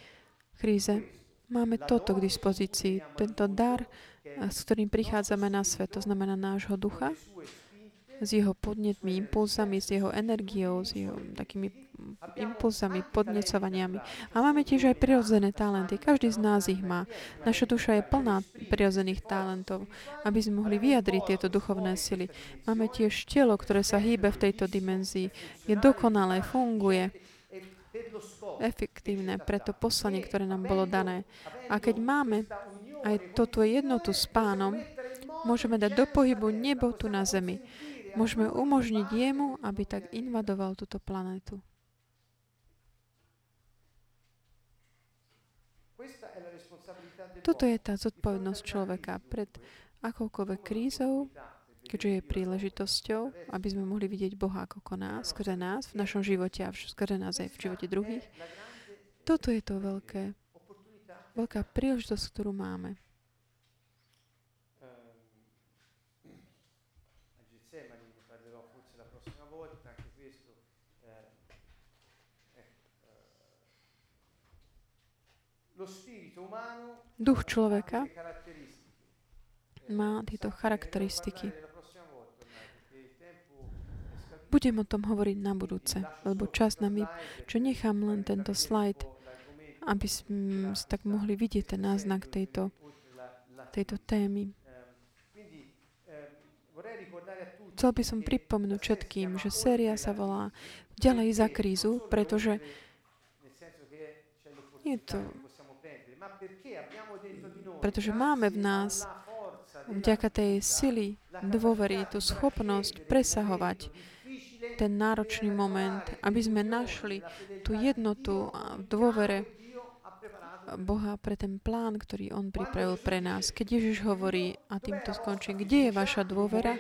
kríze, máme toto k dispozícii, tento dar, s ktorým prichádzame na svet, to znamená nášho ducha, s jeho podnetmi, impulzami, s jeho energiou, s jeho takými impulzami, podnecovaniami. A máme tiež aj prirodzené talenty. Každý z nás ich má. Naša duša je plná prirodzených talentov, aby sme mohli vyjadriť tieto duchovné sily. Máme tiež telo, ktoré sa hýbe v tejto dimenzii. Je dokonalé, funguje efektívne pre to poslanie, ktoré nám bolo dané. A keď máme aj toto jednotu s pánom, môžeme dať do pohybu nebo tu na zemi. Môžeme umožniť jemu, aby tak invadoval túto planetu. Toto je tá zodpovednosť človeka pred akoukoľvek krízou, keďže je príležitosťou, aby sme mohli vidieť Boha ako koná skrze nás v našom živote a skrze nás aj v živote druhých. Toto je to veľké veľká príležitosť, ktorú máme. Duch človeka má tieto charakteristiky. Budem o tom hovoriť na budúce, lebo čas nám je, čo nechám len tento slajd, aby sme tak mohli vidieť ten náznak tejto, tejto témy. Chcel by som pripomnúť všetkým, že séria sa volá Ďalej za krízu, pretože nie to pretože máme v nás vďaka tej sily dôvery tú schopnosť presahovať ten náročný moment, aby sme našli tú jednotu a dôvere Boha pre ten plán, ktorý On pripravil pre nás. Keď Ježiš hovorí, a týmto skončím, kde je vaša dôvera?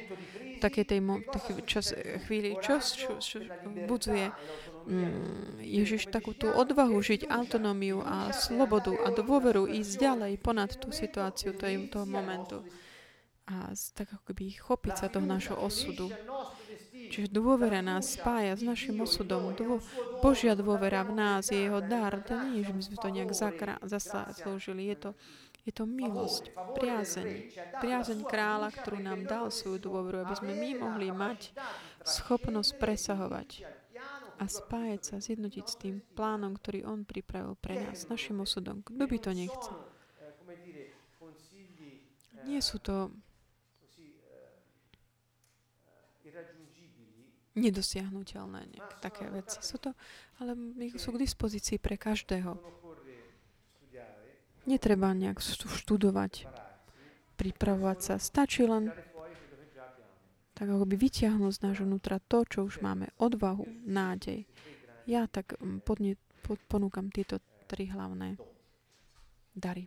Také tej mo- čas, chvíli, čo, čo, čo budzuje mm, Ježiš takú tú odvahu žiť autonómiu a slobodu a dôveru ísť ďalej ponad tú situáciu toho, toho momentu a tak ako by chopiť sa toho nášho osudu. Čiže dôvera nás spája s našim osudom. Dô, Božia dôvera v nás je jeho dar. To nie je, že my sme to nejak zakra- zaslúžili. Je to, je to milosť, priazeň. Priazeň kráľa, ktorú nám dal svoju dôveru, aby sme my mohli mať schopnosť presahovať a spájať sa, zjednotiť s tým plánom, ktorý on pripravil pre nás, našim osudom. Kto by to nechcel? Nie sú to nedosiahnutelné nejak, také veci. Sú to, ale sú k dispozícii pre každého. Netreba nejak študovať, pripravovať sa. Stačí len tak ako by vyťahnuť z nášho vnútra to, čo už máme. Odvahu, nádej. Ja tak mm, podne, pod, ponúkam tieto tri hlavné dary.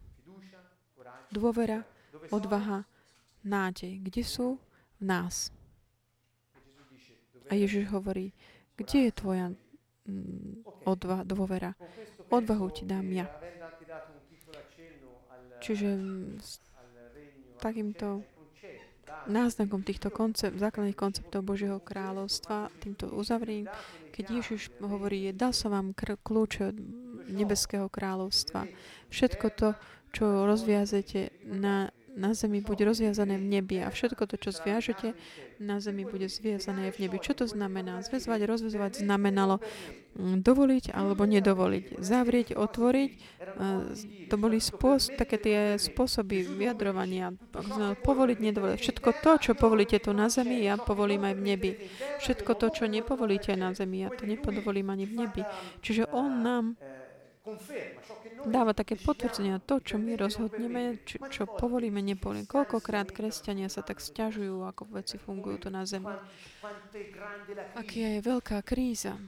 Dôvera, odvaha, nádej. Kde sú? V nás. A Ježiš hovorí, kde je tvoja mm, odva, dôvera? Odvahu ti dám ja. Čiže s takýmto náznakom týchto koncept, základných konceptov Božieho kráľovstva, týmto uzavrím, keď Ježiš hovorí, dal som vám kľúče od nebeského kráľovstva. Všetko to, čo rozviazete na na zemi bude rozviazané v nebi a všetko to, čo zviažete na zemi, bude zviazané v nebi. Čo to znamená? Zväzovať, rozvezovať znamenalo mm, dovoliť alebo nedovoliť. Zavrieť, otvoriť. To boli spôsob, také tie spôsoby vyjadrovania. Povoliť, nedovoliť. Všetko to, čo povolíte tu na zemi, ja povolím aj v nebi. Všetko to, čo nepovolíte na zemi, ja to nepodovolím ani v nebi. Čiže on nám dáva také potvrdzenia to, čo my rozhodneme, čo, čo povolíme, nepovolíme. Koľkokrát kresťania sa tak stiažujú, ako veci fungujú tu na zemi. Aká je veľká kríza.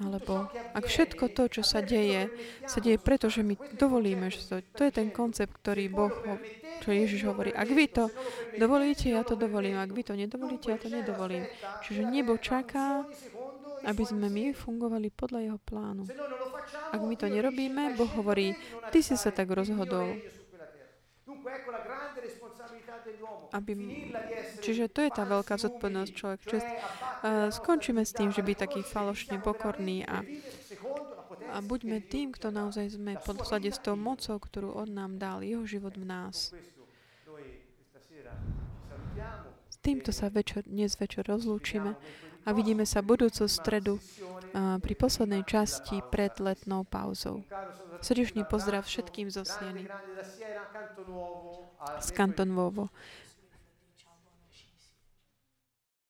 Alebo ak všetko to, čo sa deje, sa deje preto, že my dovolíme, že to, to je ten koncept, ktorý Boh, čo Ježiš hovorí. Ak vy to dovolíte, ja to dovolím. Ak vy to nedovolíte, ja to nedovolím. Čiže nebo čaká aby sme my fungovali podľa jeho plánu. Ak my to nerobíme, Boh hovorí, ty si sa tak rozhodol. Aby, čiže to je tá veľká zodpovednosť človek. Čiže, uh, skončíme s tým, že byť taký falošne pokorný a, a buďme tým, kto naozaj sme pod s tou mocou, ktorú On nám dal, Jeho život v nás. S týmto sa večer, dnes večer rozlúčime a vidíme sa budúcu stredu pri poslednej časti pred letnou pauzou. Srdečný pozdrav všetkým zo Sieny z Kanton Vovo.